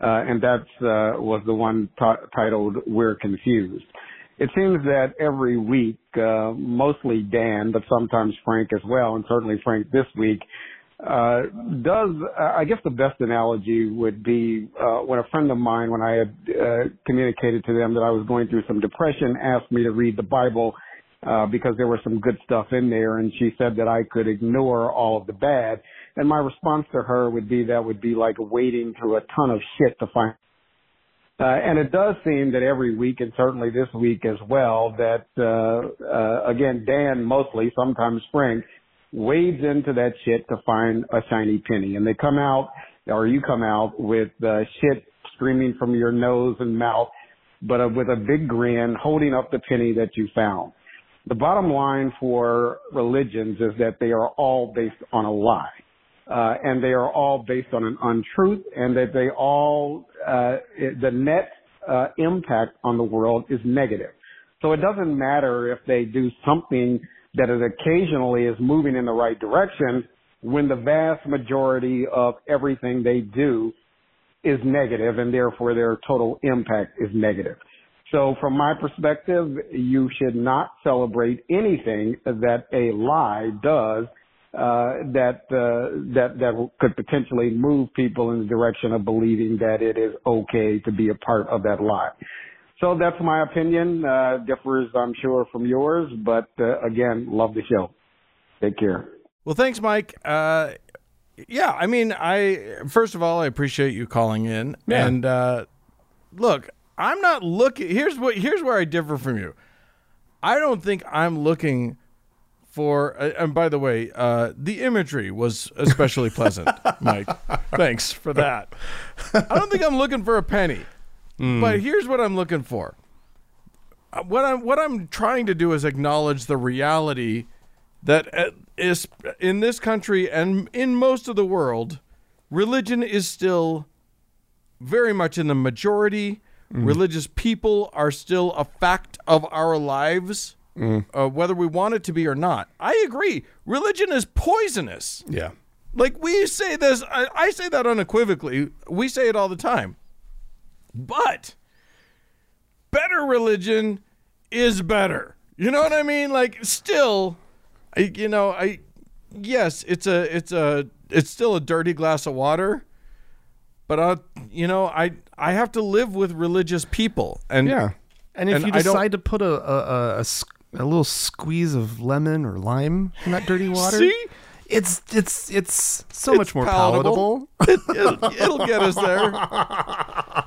Uh, and that uh, was the one t- titled "We're Confused." It seems that every week, uh, mostly Dan, but sometimes Frank as well, and certainly Frank this week, uh, does, uh, I guess the best analogy would be, uh, when a friend of mine, when I had, uh, communicated to them that I was going through some depression, asked me to read the Bible, uh, because there was some good stuff in there and she said that I could ignore all of the bad. And my response to her would be that would be like wading through a ton of shit to find uh, and it does seem that every week, and certainly this week as well, that uh, uh, again Dan mostly, sometimes Frank, wades into that shit to find a shiny penny, and they come out, or you come out with uh, shit streaming from your nose and mouth, but uh, with a big grin, holding up the penny that you found. The bottom line for religions is that they are all based on a lie uh, and they are all based on an untruth, and that they all uh, the net uh, impact on the world is negative. So it doesn't matter if they do something that it occasionally is moving in the right direction, when the vast majority of everything they do is negative, and therefore their total impact is negative. So from my perspective, you should not celebrate anything that a lie does uh, that uh, that that could potentially move people in the direction of believing that it is okay to be a part of that lie. So that's my opinion. Uh, differs, I'm sure, from yours, but uh, again, love the show. Take care. Well, thanks, Mike. Uh, yeah, I mean, I first of all, I appreciate you calling in, Yeah. and uh, look, I'm not looking. Here's what. Here's where I differ from you. I don't think I'm looking for. uh, And by the way, uh, the imagery was especially pleasant, Mike. Thanks for that. I don't think I'm looking for a penny, but here's what I'm looking for. Uh, What I'm what I'm trying to do is acknowledge the reality that uh, in this country and in most of the world, religion is still very much in the majority. Religious people are still a fact of our lives, uh, whether we want it to be or not. I agree. Religion is poisonous. yeah, Like we say this, I, I say that unequivocally. We say it all the time. But better religion is better. You know what I mean? Like still, I, you know, I yes, it's a it's a it's still a dirty glass of water. But I, you know, I I have to live with religious people, and yeah. And if And you I don't- decide to put a, little squeeze of lemon or lime in that dirty water, See? it's it's it's so It's much more palatable. palatable. it, it'll, it'll get us there.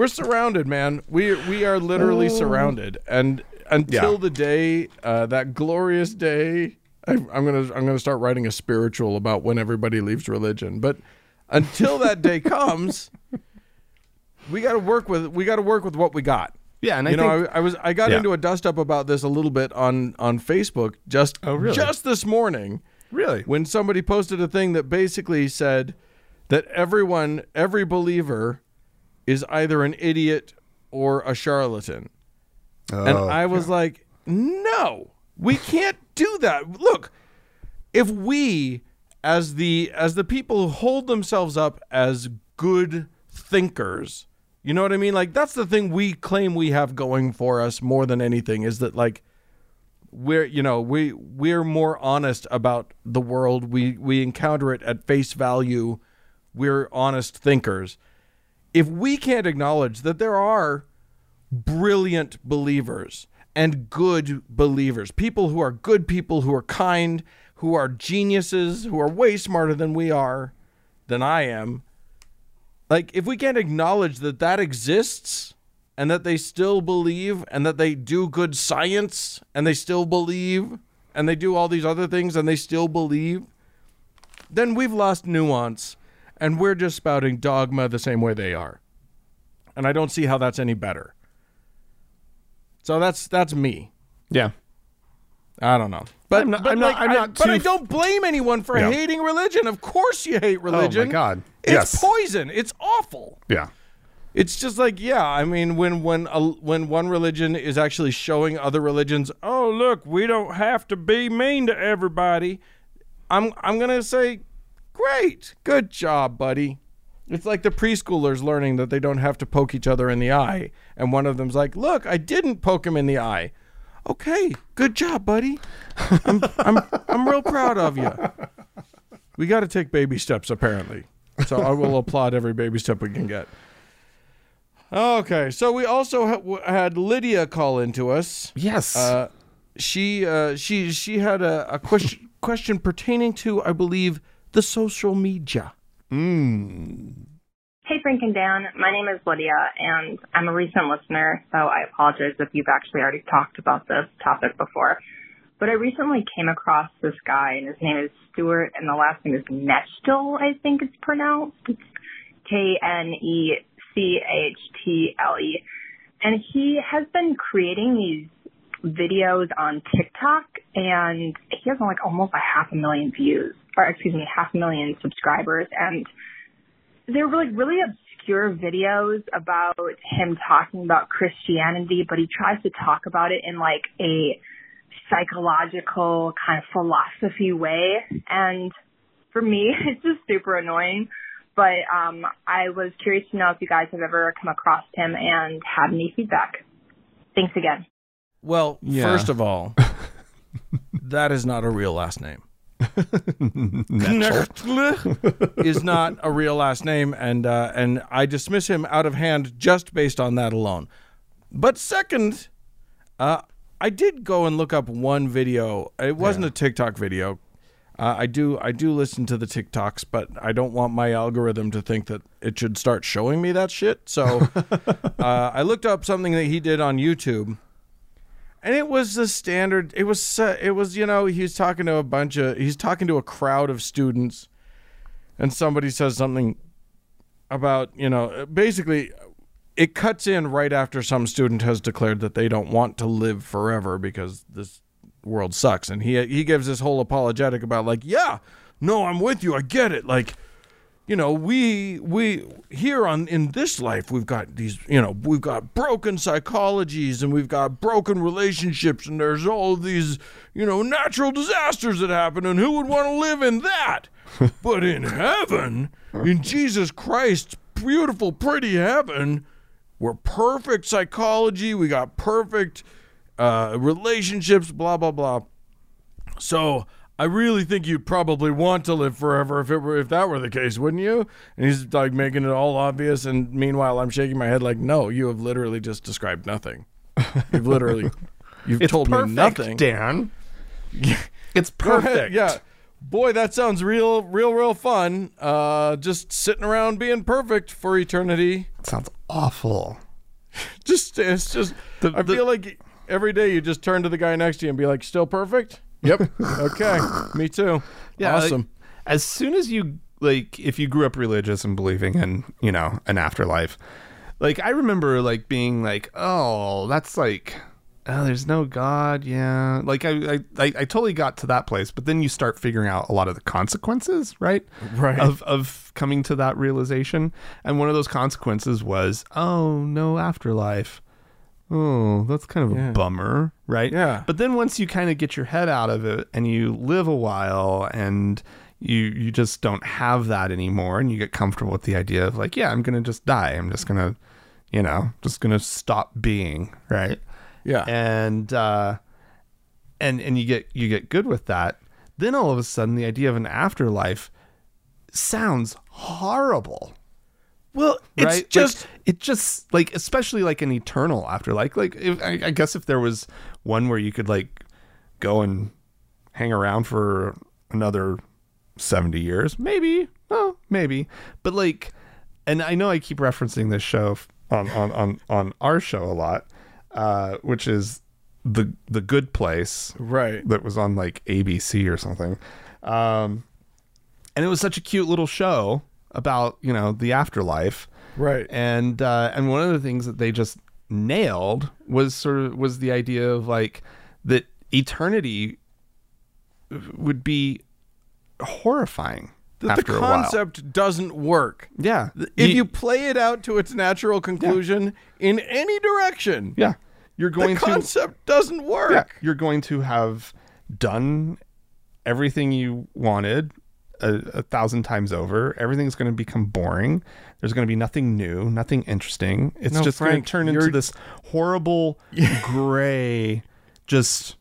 We're surrounded, man. We we are literally surrounded, and until Yeah. the day, uh, that glorious day, I, I'm gonna I'm gonna start writing a spiritual about when everybody leaves religion. But until that day comes, we got to work with we got to work with what we got. Yeah, and I you know, think I, I was I got Yeah. into a dust up about this a little bit on on Facebook just Oh, really? just this morning really when somebody posted a thing that basically said that everyone every believer is either an idiot or a charlatan. And Oh, I was like, no, we can't do that. Look, if we as the as the people who hold themselves up as good thinkers, you know what I mean? Like that's the thing we claim we have going for us more than anything is that like we're you know we we're more honest about the world we we encounter it at face value we're honest thinkers if we can't acknowledge that there are brilliant believers and good believers people who are good people who are kind who are geniuses who are way smarter than we are than I am like if we can't acknowledge that that exists and that they still believe and that they do good science and they still believe and they do all these other things and they still believe then we've lost nuance and we're just spouting dogma the same way they are and i don't see how that's any better so that's that's me yeah. I don't know, but I'm not- but I'm not- I'm I- not but too I don't blame anyone for Yeah. hating religion. Of course, you hate religion. Oh my god. it's Yes. poison. It's awful. Yeah. It's just like, yeah, I mean, when when a, when one religion is actually showing other religions, oh look, we don't have to be mean to everybody. I'm I'm gonna say, great, good job, buddy. It's like the preschoolers learning that they don't have to poke each other in the eye, and one of them's like, look, I didn't poke him in the eye. Okay, good job, buddy. I'm I'm I'm real proud of you. We got to take baby steps, apparently. So I will applaud every baby step we can get. Okay, so we also ha- had Lydia call into us. Yes. Uh, she uh, she she had a, a question question pertaining to, I believe, the social media. Hmm. Hey, Frank and Dan. My name is Lydia, and I'm a recent listener, so I apologize if you've actually already talked about this topic before. But I recently came across this guy, and his name is Stuart, and the last name is Knechtle, I think it's pronounced. It's K N E C H T L E. And he has been creating these videos on TikTok, and he has like almost a half a million views, or excuse me, half a million subscribers, and they're really really obscure videos about him talking about Christianity, but he tries to talk about it in like a psychological kind of philosophy way. And for me, it's just super annoying. But um, I was curious to know if you guys have ever come across him and had any feedback. Thanks again. Well, Yeah. first of all, that is not a real last name. Is not a real last name, and uh, and I dismiss him out of hand just based on that alone. But second, uh, I did go and look up one video. It wasn't a TikTok video. Uh, I do I do listen to the TikToks, but I don't want my algorithm to think that it should start showing me that shit. So uh, I looked up something that he did on YouTube and it was the standard it was uh, it was you know he's talking to a bunch of he's talking to a crowd of students and somebody says something about you know basically it cuts in right after some student has declared that they don't want to live forever because this world sucks. And he he gives this whole apologetic about like yeah no I'm with you I get it like you know we we here on in this life we've got these you know we've got broken psychologies and we've got broken relationships and there's all these you know natural disasters that happen and who would want to live in that? But in heaven in Jesus Christ's beautiful pretty heaven we're perfect psychology we got perfect uh, relationships blah blah blah. So I really think you'd probably want to live forever if it were if that were the case, wouldn't you? And he's like making it all obvious, and meanwhile I'm shaking my head like, no, you have literally just described nothing. You've literally you've it's told perfect, me nothing. Dan. It's perfect. Yeah. Boy, that sounds real, real, real fun. Uh, just sitting around being perfect for eternity. It sounds awful. Just, it's just. The- I the- feel like every day you just turn to the guy next to you and be like, "Still perfect." Yep. okay. Me too. Yeah, like, Awesome. as soon as you like, if you grew up religious and believing in you know an afterlife, like I remember like being like, oh, that's like, oh, there's no God, yeah. Like I, I, I, I totally got to that place, but then you start figuring out a lot of the consequences, right? Right. Of of coming to that realization, and one of those consequences was, oh, no afterlife. Oh, that's kind of a bummer, right? Yeah. But then once you kind of get your head out of it and you live a while and you you just don't have that anymore and you get comfortable with the idea of like, yeah, I'm going to just die. I'm just going to, you know, just going to stop being, right? Yeah. And uh and and you get you get good with that. Then all of a sudden the idea of an afterlife sounds horrible well, it's right? Like, just it just like especially like an eternal afterlife. Like if, I, I guess if there was one where you could like go and hang around for another seventy years, maybe. Oh, maybe. But like, and I know I keep referencing this show on on on on our show a lot, uh, which is the the Good Place right. that was on like ABC or something. Um, and it was such a cute little show about you know the afterlife Right. and uh, and one of the things that they just nailed was sort of was the idea of like that eternity would be horrifying the concept doesn't work. Yeah, If you play it out to its natural conclusion in any direction, yeah, you're going the to concept doesn't work. yeah, you're going to have done everything you wanted a, a thousand times over. Everything's going to become boring. There's going to be nothing new, nothing interesting. It's No, just going to turn into you're- this horrible gray, just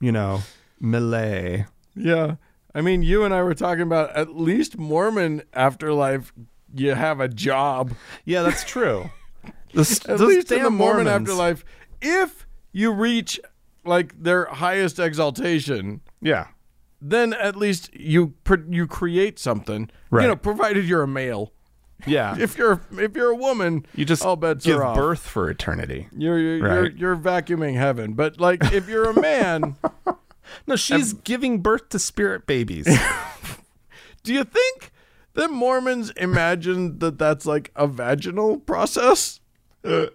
you know, melee. Yeah. I mean, you and I were talking about at least Mormon afterlife, you have a job. Yeah, that's true. This, At least in the Mormon Mormons. afterlife, if you reach like their highest exaltation, Yeah, then at least you pr- you create something. Right. You know, provided you're a male. yeah. If you're if you're a woman, you just all bets give are off. birth for eternity. You're you're, you're you're vacuuming heaven. But like if you're a man, No, she's giving birth to spirit babies. do you think that Mormons imagine that that's like a vaginal process? Uh,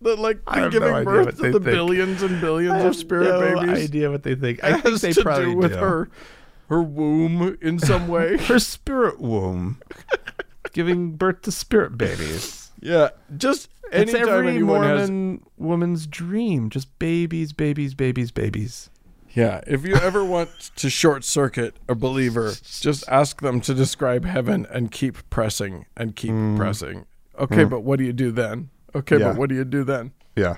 That like they're no giving idea birth to the think. billions and billions I of have spirit no babies. idea what they think. I think they probably do with do. her her womb in some way. her spirit womb, giving birth to spirit babies. yeah, just It's every anyone has Mormon woman's dream. Just babies, babies, babies, babies. Yeah, if you ever want to short circuit a believer, just ask them to describe heaven and keep pressing and keep mm. pressing. Okay, mm. but what do you do then? Okay. Yeah. but what do you do then? Yeah,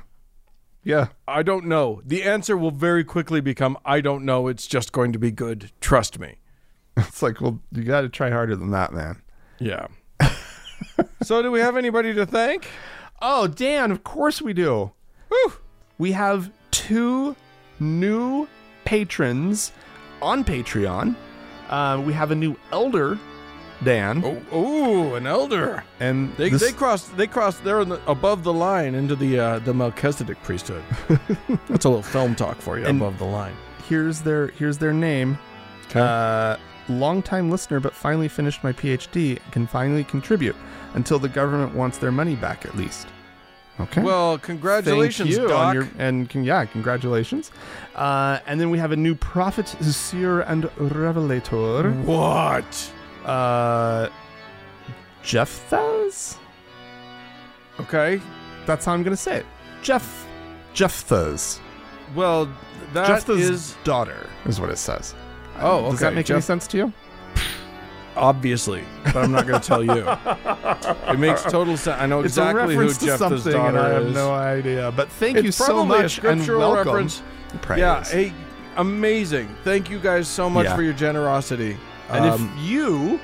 yeah. I don't know. The answer will very quickly become I don't know. It's just going to be good. Trust me. It's like, well, you got to try harder than that, man. Yeah. so, do we have anybody to thank? Oh, Dan, of course we do. Whew. We have two new patrons on Patreon. Uh, we have a new elder, Dan, Oh, oh, an elder. and They, this- they crossed. They crossed. They're in the, above the line into the uh, the Melchizedek priesthood. That's a little film talk for you. And- above the line. here's their here's their name. Uh, longtime listener, but finally finished my PhD. Can finally contribute until the government wants their money back, at least. Okay. Well, Thank congratulations, you on Doc. your- and con- yeah, congratulations. Uh, and then we have a new prophet, seer, and revelator. What? Uh, Jephthahs. Okay. That's how I'm gonna say it. Jeff, Jephthahs. Well, that Jephthah's is daughter is what it says. Oh, Does that okay. make any sense to you? obviously, but I'm not going to tell you. It makes total sense. I know It's exactly who Jephthah's something, and daughter I have is. no idea. But thank it's you so much and welcome. reference. Praise. Yeah. Hey, amazing. Thank you guys so much Yeah. for your generosity. And Um, if you,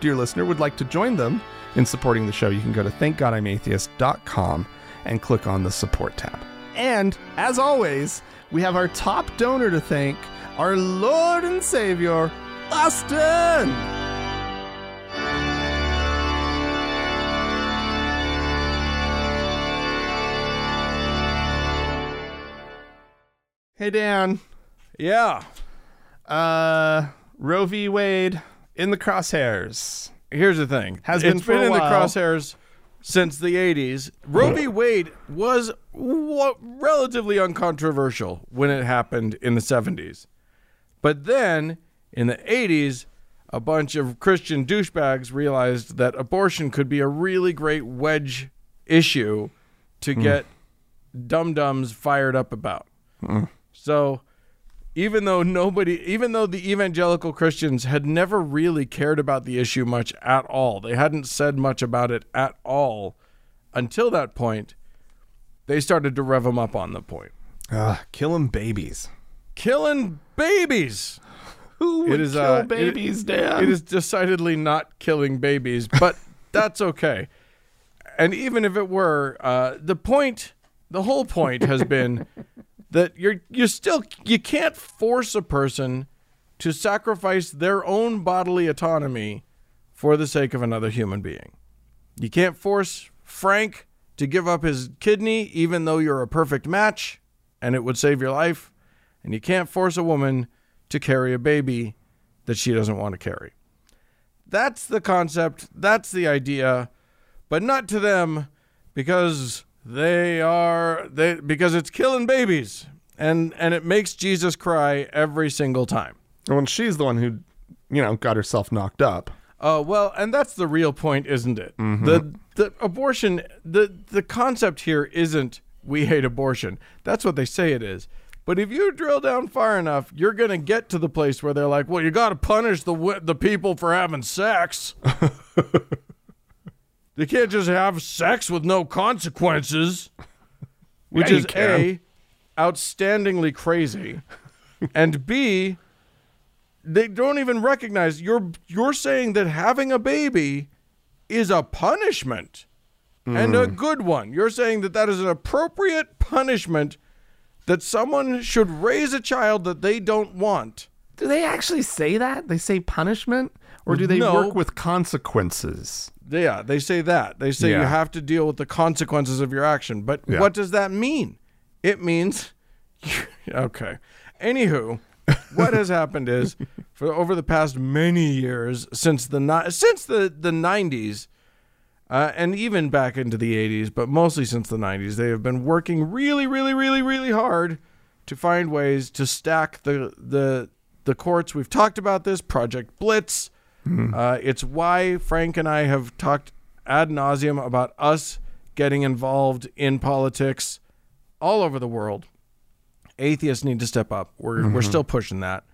dear listener, would like to join them in supporting the show, you can go to thankgodimatheist.com and click on the support tab. And as always, we have our top donor to thank, our Lord and Savior, Austin. Hey Dan, yeah. uh, Roe v. Wade in the crosshairs. Here's the thing. Has It's been a in the crosshairs since the 80s. Roe v. Wade was wa- relatively uncontroversial when it happened in the 70s. But then in the 80s, a bunch of Christian douchebags realized that abortion could be a really great wedge issue to hmm. get dum dums fired up about. Hmm. So even though nobody, even though the evangelical Christians had never really cared about the issue much at all, they hadn't said much about it at all until that point, they started to rev them up on the point. Ugh, killing babies. Killing babies. Who would It is kill uh, it- babies, Dan? It is decidedly not killing babies, but that's okay. And even if it were, uh, the point, the whole point has been that you're you still you can't force a person to sacrifice their own bodily autonomy for the sake of another human being. You can't force Frank to give up his kidney even though you're a perfect match and it would save your life. And you can't force a woman to carry a baby that she doesn't want to carry. That's the concept, that's the idea, but not to them because they are they because it's killing babies and and it makes Jesus cry every single time. well, she's the one who, you know, got herself knocked up. Oh well, and that's the real point, isn't it? Mm-hmm. The the abortion the the concept here isn't we hate abortion. That's what they say it is. But if you drill down far enough, you're gonna get to the place where they're like, "Well, you got to punish the the people for having sex. they can't just have sex with no consequences." Which Yeah, is can. a outstandingly crazy, and b they don't even recognize you're you're saying that having a baby is a punishment and a mm. good one. You're saying that that is an appropriate punishment that someone should raise a child that they don't want. Do they actually say that? They say punishment? Or do they No. work with consequences? Yeah, they say that. They say you have to deal with the consequences of your action. But Yeah. what does that mean? It means okay. Anywho, what has happened is for over the past many years since the since the the 90s uh, and even back into the 80s, but mostly since the 90s, they have been working really, really, really, really hard to find ways to stack the the the courts. We've talked about this Project Blitz. Uh, it's why Frank and I have talked ad nauseum about us getting involved in politics all over the world. Atheists need to step up. We're we're still pushing that.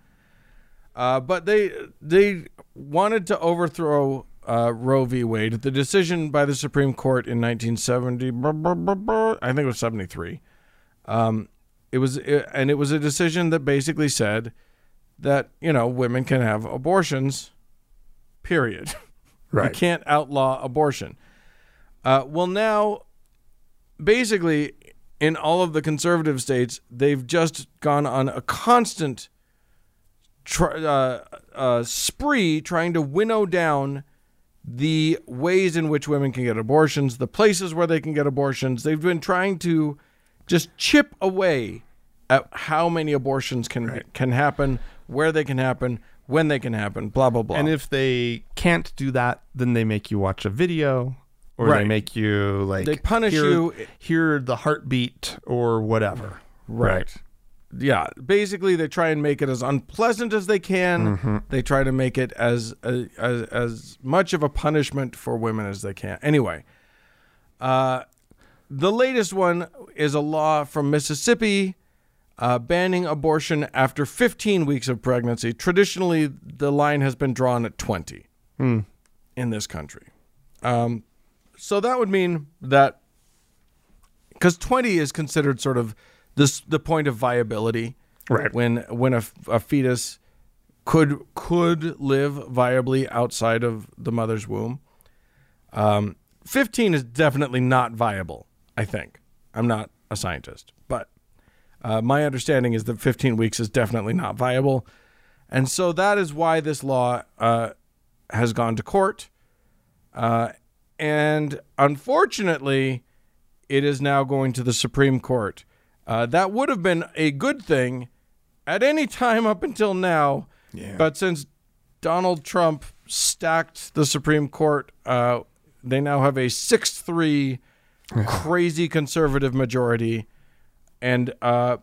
Uh, but they they wanted to overthrow uh, Roe v. Wade. The decision by the Supreme Court in 1970, br- br- br- br- I think it was 73. Um, it was, and it was a decision that basically said that you know women can have abortions. Period. Right. You can't outlaw abortion. Uh, well, now, basically, in all of the conservative states, they've just gone on a constant tr- uh, uh, spree trying to winnow down the ways in which women can get abortions, the places where they can get abortions. They've been trying to just chip away at how many abortions can can happen, where they can happen, when they can happen, blah blah blah. And if they can't do that, then they make you watch a video or they make you like They punish hear, you- hear the heartbeat or whatever. Right. Yeah. Basically, they try and make it as unpleasant as they can. They try to make it as, as as much of a punishment for women as they can. Anyway, uh, the latest one is a law from Mississippi uh, banning abortion after 15 weeks of pregnancy. Traditionally, the line has been drawn at 20 in this country. Um, so that would mean that because 20 is considered sort of this the point of viability Right. when when a, a fetus could could live viably outside of the mother's womb um, 15 is definitely not viable i think i'm not a scientist uh, my understanding is that 15 weeks is definitely not viable. And so that is why this law uh, has gone to court. Uh, and unfortunately it is now going to the Supreme Court. Uh, that would have been a good thing at any time up until now. But since Donald Trump stacked the Supreme Court uh, they now have a six three crazy conservative majority, and uh,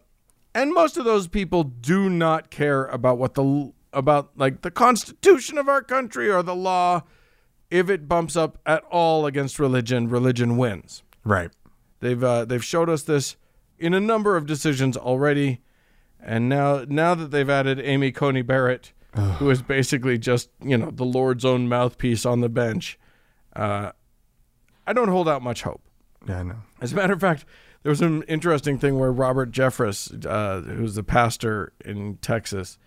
and most of those people do not care about what the about like the constitution of our country or the law. If it bumps up at all against religion, religion wins. Right. They've uh, they've showed us this in a number of decisions already, and now now that they've added Amy Coney Barrett, who is basically just you know the Lord's own mouthpiece on the bench, uh, I don't hold out much hope. Yeah, I know. As a matter of fact, there was an interesting thing where Robert Jeffress, uh, who's the pastor in Texas,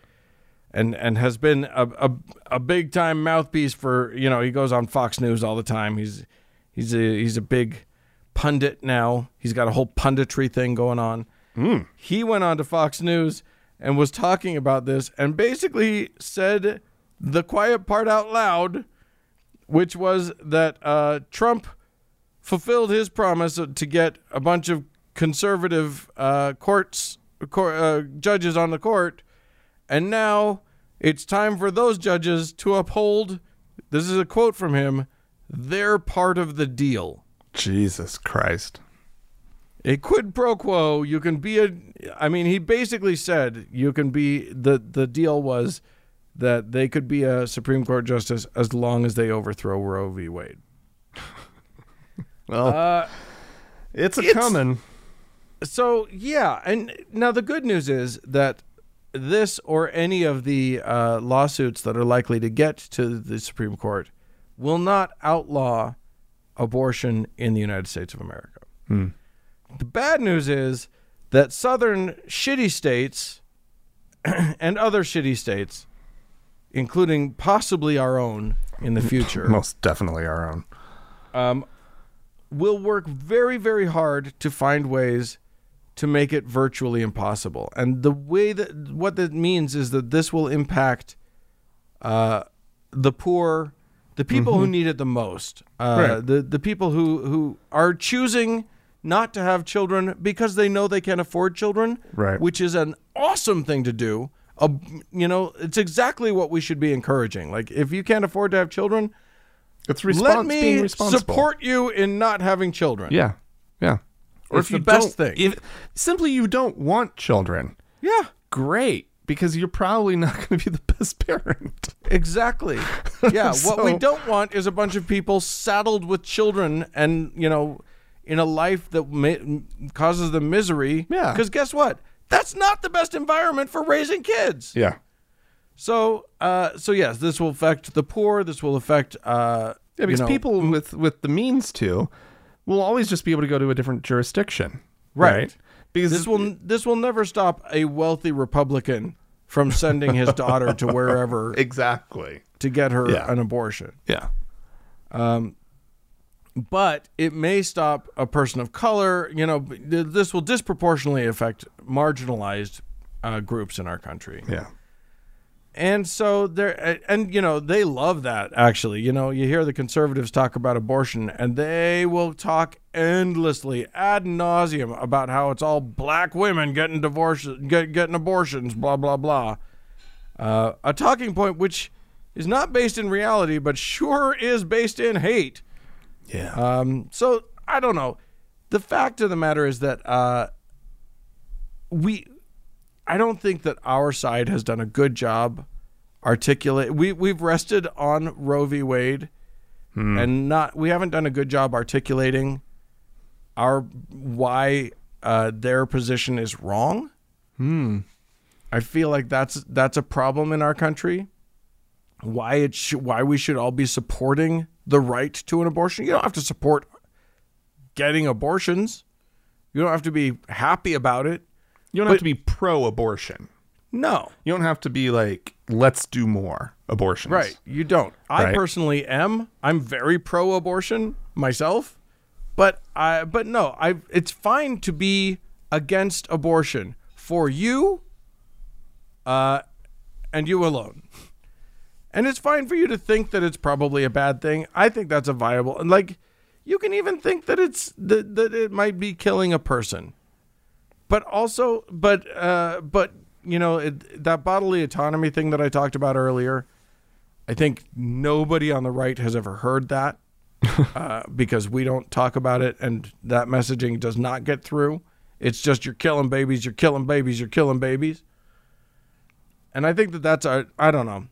and and has been a, a, a big time mouthpiece for you know he goes on Fox News all the time. He's he's a he's a big pundit now. He's got a whole punditry thing going on. He went on to Fox News and was talking about this and basically said the quiet part out loud, which was that uh, Trump fulfilled his promise to get a bunch of conservative uh, courts cour uh, judges on the court, and now it's time for those judges to uphold. This is a quote from him. Their part of the deal. Jesus Christ. A quid pro quo. You can be a. I mean, he basically said you can be. the The deal was that they could be a Supreme Court justice as long as they overthrow Roe v. Wade. Well, Uh, it's a it's- coming. so yeah, and now the good news is that this or any of the uh, lawsuits that are likely to get to the Supreme Court will not outlaw abortion in the United States of America. The bad news is that southern shitty states and other shitty states, including possibly our own in the future, Most definitely our own. um, will work very, very hard to find ways to make it virtually impossible. And the way that what that means is that this will impact uh, the poor, the people who need it the most, uh, Right. the the people who who are choosing not to have children because they know they can't afford children, Right. Which is an awesome thing to do. A, you know, it's exactly what we should be encouraging. Like, if you can't afford to have children, It's let respons- being me responsible. support you in not having children. Yeah, yeah. Or It's the best thing. If simply you don't want children, Yeah, great, because you're probably not going to be the best parent. exactly. Yeah, what we don't want is a bunch of people saddled with children and, you know, in a life that ma- causes them misery. Yeah. Because guess what? That's not the best environment for raising kids. Yeah, So, uh, so yes, this will affect the poor. This will affect, uh, yeah. Because you know, people with with the means to will always just be able to go to a different jurisdiction, Right. Because This will this will never stop a wealthy Republican from sending his daughter to wherever exactly. to get her Yeah. an abortion. Yeah, Um but it may stop a person of color. You know, this will disproportionately affect marginalized uh, groups in our country. yeah. And so there, and you know, they love that actually. You know, you hear the conservatives talk about abortion, and they will talk endlessly ad nauseum about how it's all black women getting divorces, get, getting abortions, blah blah blah. Uh, a talking point which is not based in reality, but sure is based in hate. Yeah. Um, so I don't know. The fact of the matter is that uh, we, I don't think that our side has done a good job articulate. We we've rested on Roe v. Wade, and not we haven't done a good job articulating our why uh, their position is wrong. Hmm. I feel like that's that's a problem in our country. Why it sh- why we should all be supporting the right to an abortion. You don't have to support getting abortions. You don't have to be happy about it. You don't but- have to be pro-abortion. No. You don't have to be like, let's do more abortions. Right. You don't. I Right. personally am. I'm very pro abortion myself. But I but no, I it's fine to be against abortion for you uh and you alone. And it's fine for you to think that it's probably a bad thing. I think that's a viable and like you can even think that it's that, that it might be killing a person. But also but uh but you know, it, that bodily autonomy thing that I talked about earlier, I think nobody on the right has ever heard that. uh, because we don't talk about it and that messaging does not get through. It's just you're killing babies, you're killing babies, you're killing babies. And I think that that's a, I don't know.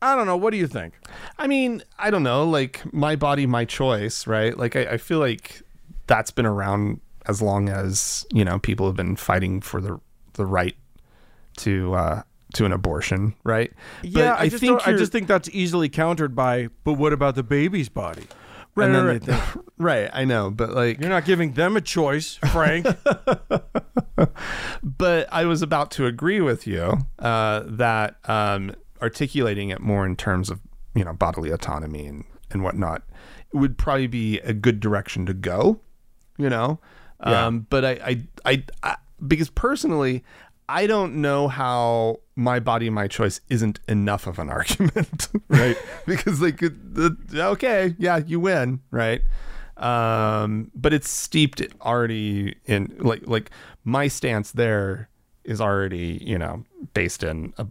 I don't know. What do you think? I mean, I don't know. Like my body, my choice, right? Like I, I feel like that's been around as long as you know people have been fighting for the the right to uh, to an abortion, right? Yeah, But I, just don't- I just think that's easily countered by, but what about the baby's body? right, and then right, they right. think, right. I know, but like, You're not giving them a choice, Frank. but I was about to agree with you uh, that um, articulating it more in terms of you know bodily autonomy and and whatnot would probably be a good direction to go. You know, Yeah. um, but I, I I I because personally. I don't know how my body, my choice isn't enough of an argument, right? because like, the, okay, yeah, you win, right? um but it's steeped already in like like my stance there is already you know based in a,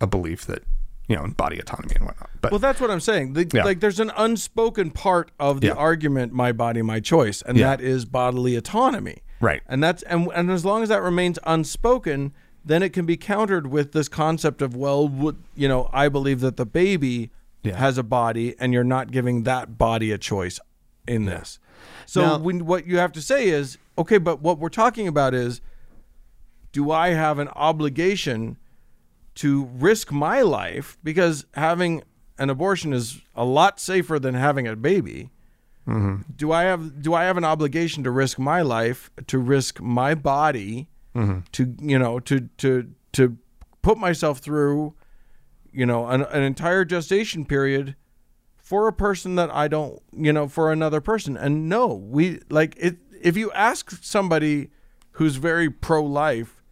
a belief that you know in body autonomy and whatnot but well, that's what I'm saying. The, Yeah. Like, there's an unspoken part of the Yeah. argument, my body, my choice, and Yeah. that is bodily autonomy. Right. And that's and and as long as that remains unspoken, then it can be countered with this concept of well, would, you know, I believe that the baby Yeah. has a body, and you're not giving that body a choice in this. So Now- when, what you have to say is okay, but what we're talking about is, do I have an obligation to risk my life because having an abortion is a lot safer than having a baby? Mm-hmm. do I have do I have an obligation to risk my life, to risk my body, mm-hmm. to you know, to to to put myself through, you know, an, an entire gestation period for a person that I don't, you know, for another person. And no, we like it. If you ask somebody who's very pro-life,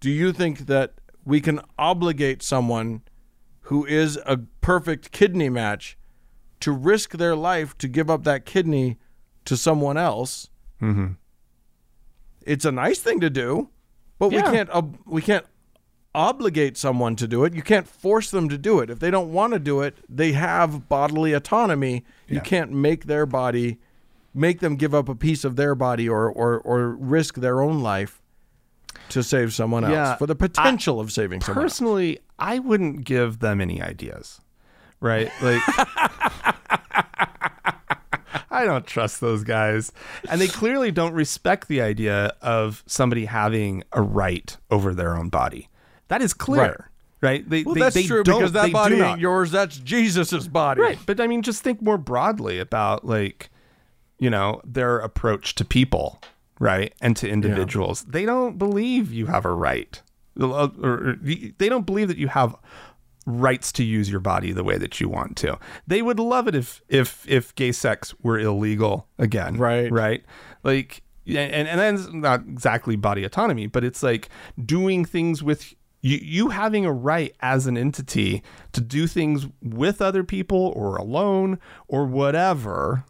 do you think that we can obligate someone who is a perfect kidney match to risk their life to give up that kidney to someone else? Mm-hmm. It's a nice thing to do, but Yeah. we can't. ob we can't obligate someone to do it. You can't force them to do it. If they don't want to do it, they have bodily autonomy. You can't make their body, make them give up a piece of their body or or or risk their own life to save someone else Yeah, for the potential of saving someone. else. personally i wouldn't give them any ideas right like i don't trust those guys and they clearly don't respect the idea of somebody having a right over their own body that is clear right, they, Well, they, that's they true because that body ain't yours. That's Jesus's body. Right. But I mean, just think more broadly about like, you know, their approach to people, right? And to individuals. They don't believe you have a right. Or, or they don't believe that you have rights to use your body the way that you want to. They would love it if if if gay sex were illegal again. Right. Right. Like and and that's not exactly body autonomy, but it's like doing things with you, you having a right as an entity to do things with other people or alone or whatever,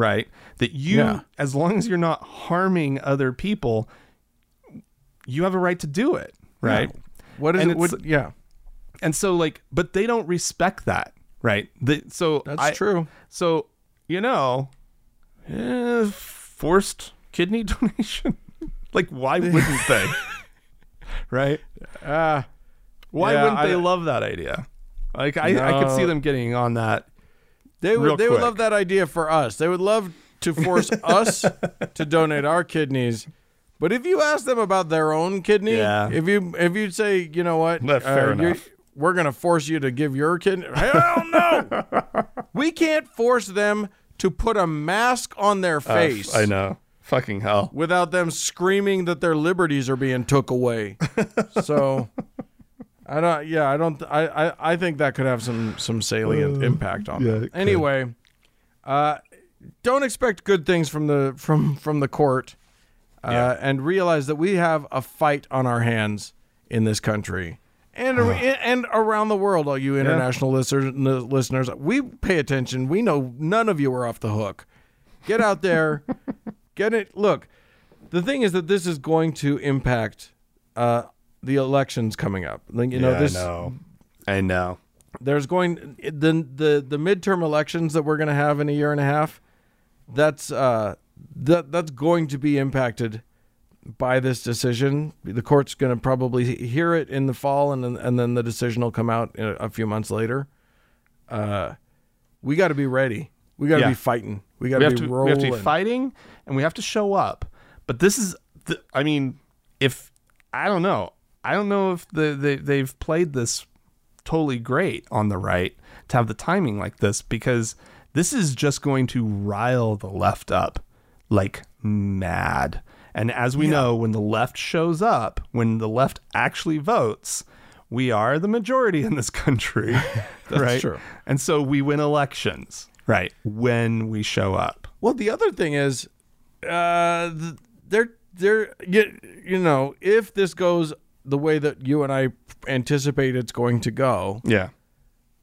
right? That you, Yeah. as long as you're not harming other people, you have a right to do it, right? What is And it? What, yeah, And so, like, but they don't respect that, right? The, so that's I- true. So you know, eh, forced kidney donation. like, why wouldn't they? right? Uh, Why Yeah, wouldn't I- they love that idea? Like I, I could see them getting on that. They would. They would love that idea for us. They would love to force us to donate our kidneys. But if you ask them about their own kidney, Yeah. if you if you say, you know what, That's uh, fair enough. we're gonna force you to give your kidney. Hell no, we can't force them to put a mask on their face. I know. Fucking hell. without them screaming that their liberties are being took away. so I don't yeah, I don't I, I I think that could have some some salient impact on yeah, them. it could. Anyway, uh don't expect good things from the from from the court. Uh, Yeah. and realize that we have a fight on our hands in this country and and around the world all you international listeners listeners we pay attention we know none of you are off the hook get out there get it look the thing is that this is going to impact uh, the elections coming up like you know Yeah, this I know. I know. there's going the the the midterm elections that we're going to have in a year and a half that's uh, that that's going to be impacted by this decision. The court's going to probably hear it in the fall, and then and then the decision will come out a, few months later. Uh, we got to be ready. We got to Yeah. be fighting. We got to be to we have to be fighting and we have to show up. But this is the, I mean, if I don't know. I don't know if the, they they've played this totally great on the right to have the timing like this because this is just going to rile the left up like mad. And as we know, when the left shows up, when the left actually votes, we are the majority in this country. right? true. And so we win elections, right? When we show up. Well, the other thing is, uh, th- they're they're you, you know if this goes the way that you and I anticipate it's going to go, Yeah.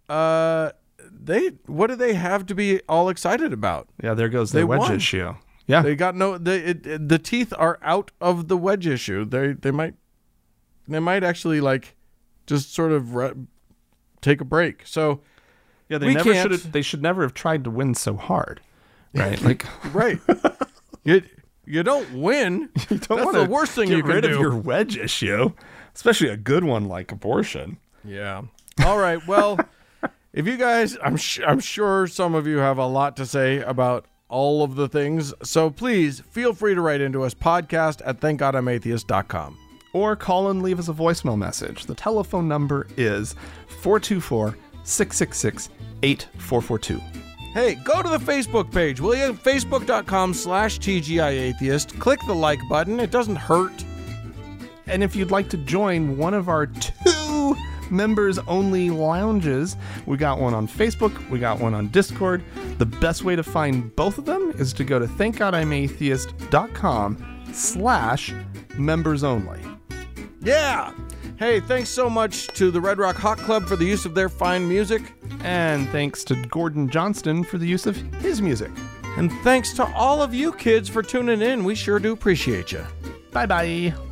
uh, they what do they have to be all excited about? Yeah, there goes the They wedge won. issue. Yeah. They got no they it, it- the teeth are out of the wedge issue. They they might they might actually like just sort of re- take a break. So yeah, they never should they should never have tried to win so hard. Right? like right, you you don't win. you don't That's the worst thing get you can rid do. of your wedge issue, especially a good one like abortion. Yeah. All right. Well, if you guys, I'm sh- I'm sure some of you have a lot to say about all of the things. So please feel free to write into us podcast at thankgodimatheist.com. Or call and leave us a voicemail message. The telephone number is 424 666 8442. Hey, go to the Facebook page, will you? Facebook.com slash TGIAtheist. Click the like button. It doesn't hurt. And if you'd like to join one of our two members only lounges, we got one on Facebook, we got one on Discord. The best way to find both of them is to go to thankgodimatheist.com slash members only. Yeah. Hey, thanks so much to the Red Rock Hot Club for the use of their fine music. And thanks to Gordon Johnston for the use of his music. And thanks to all of you kids for tuning in. We sure do appreciate you. Bye bye.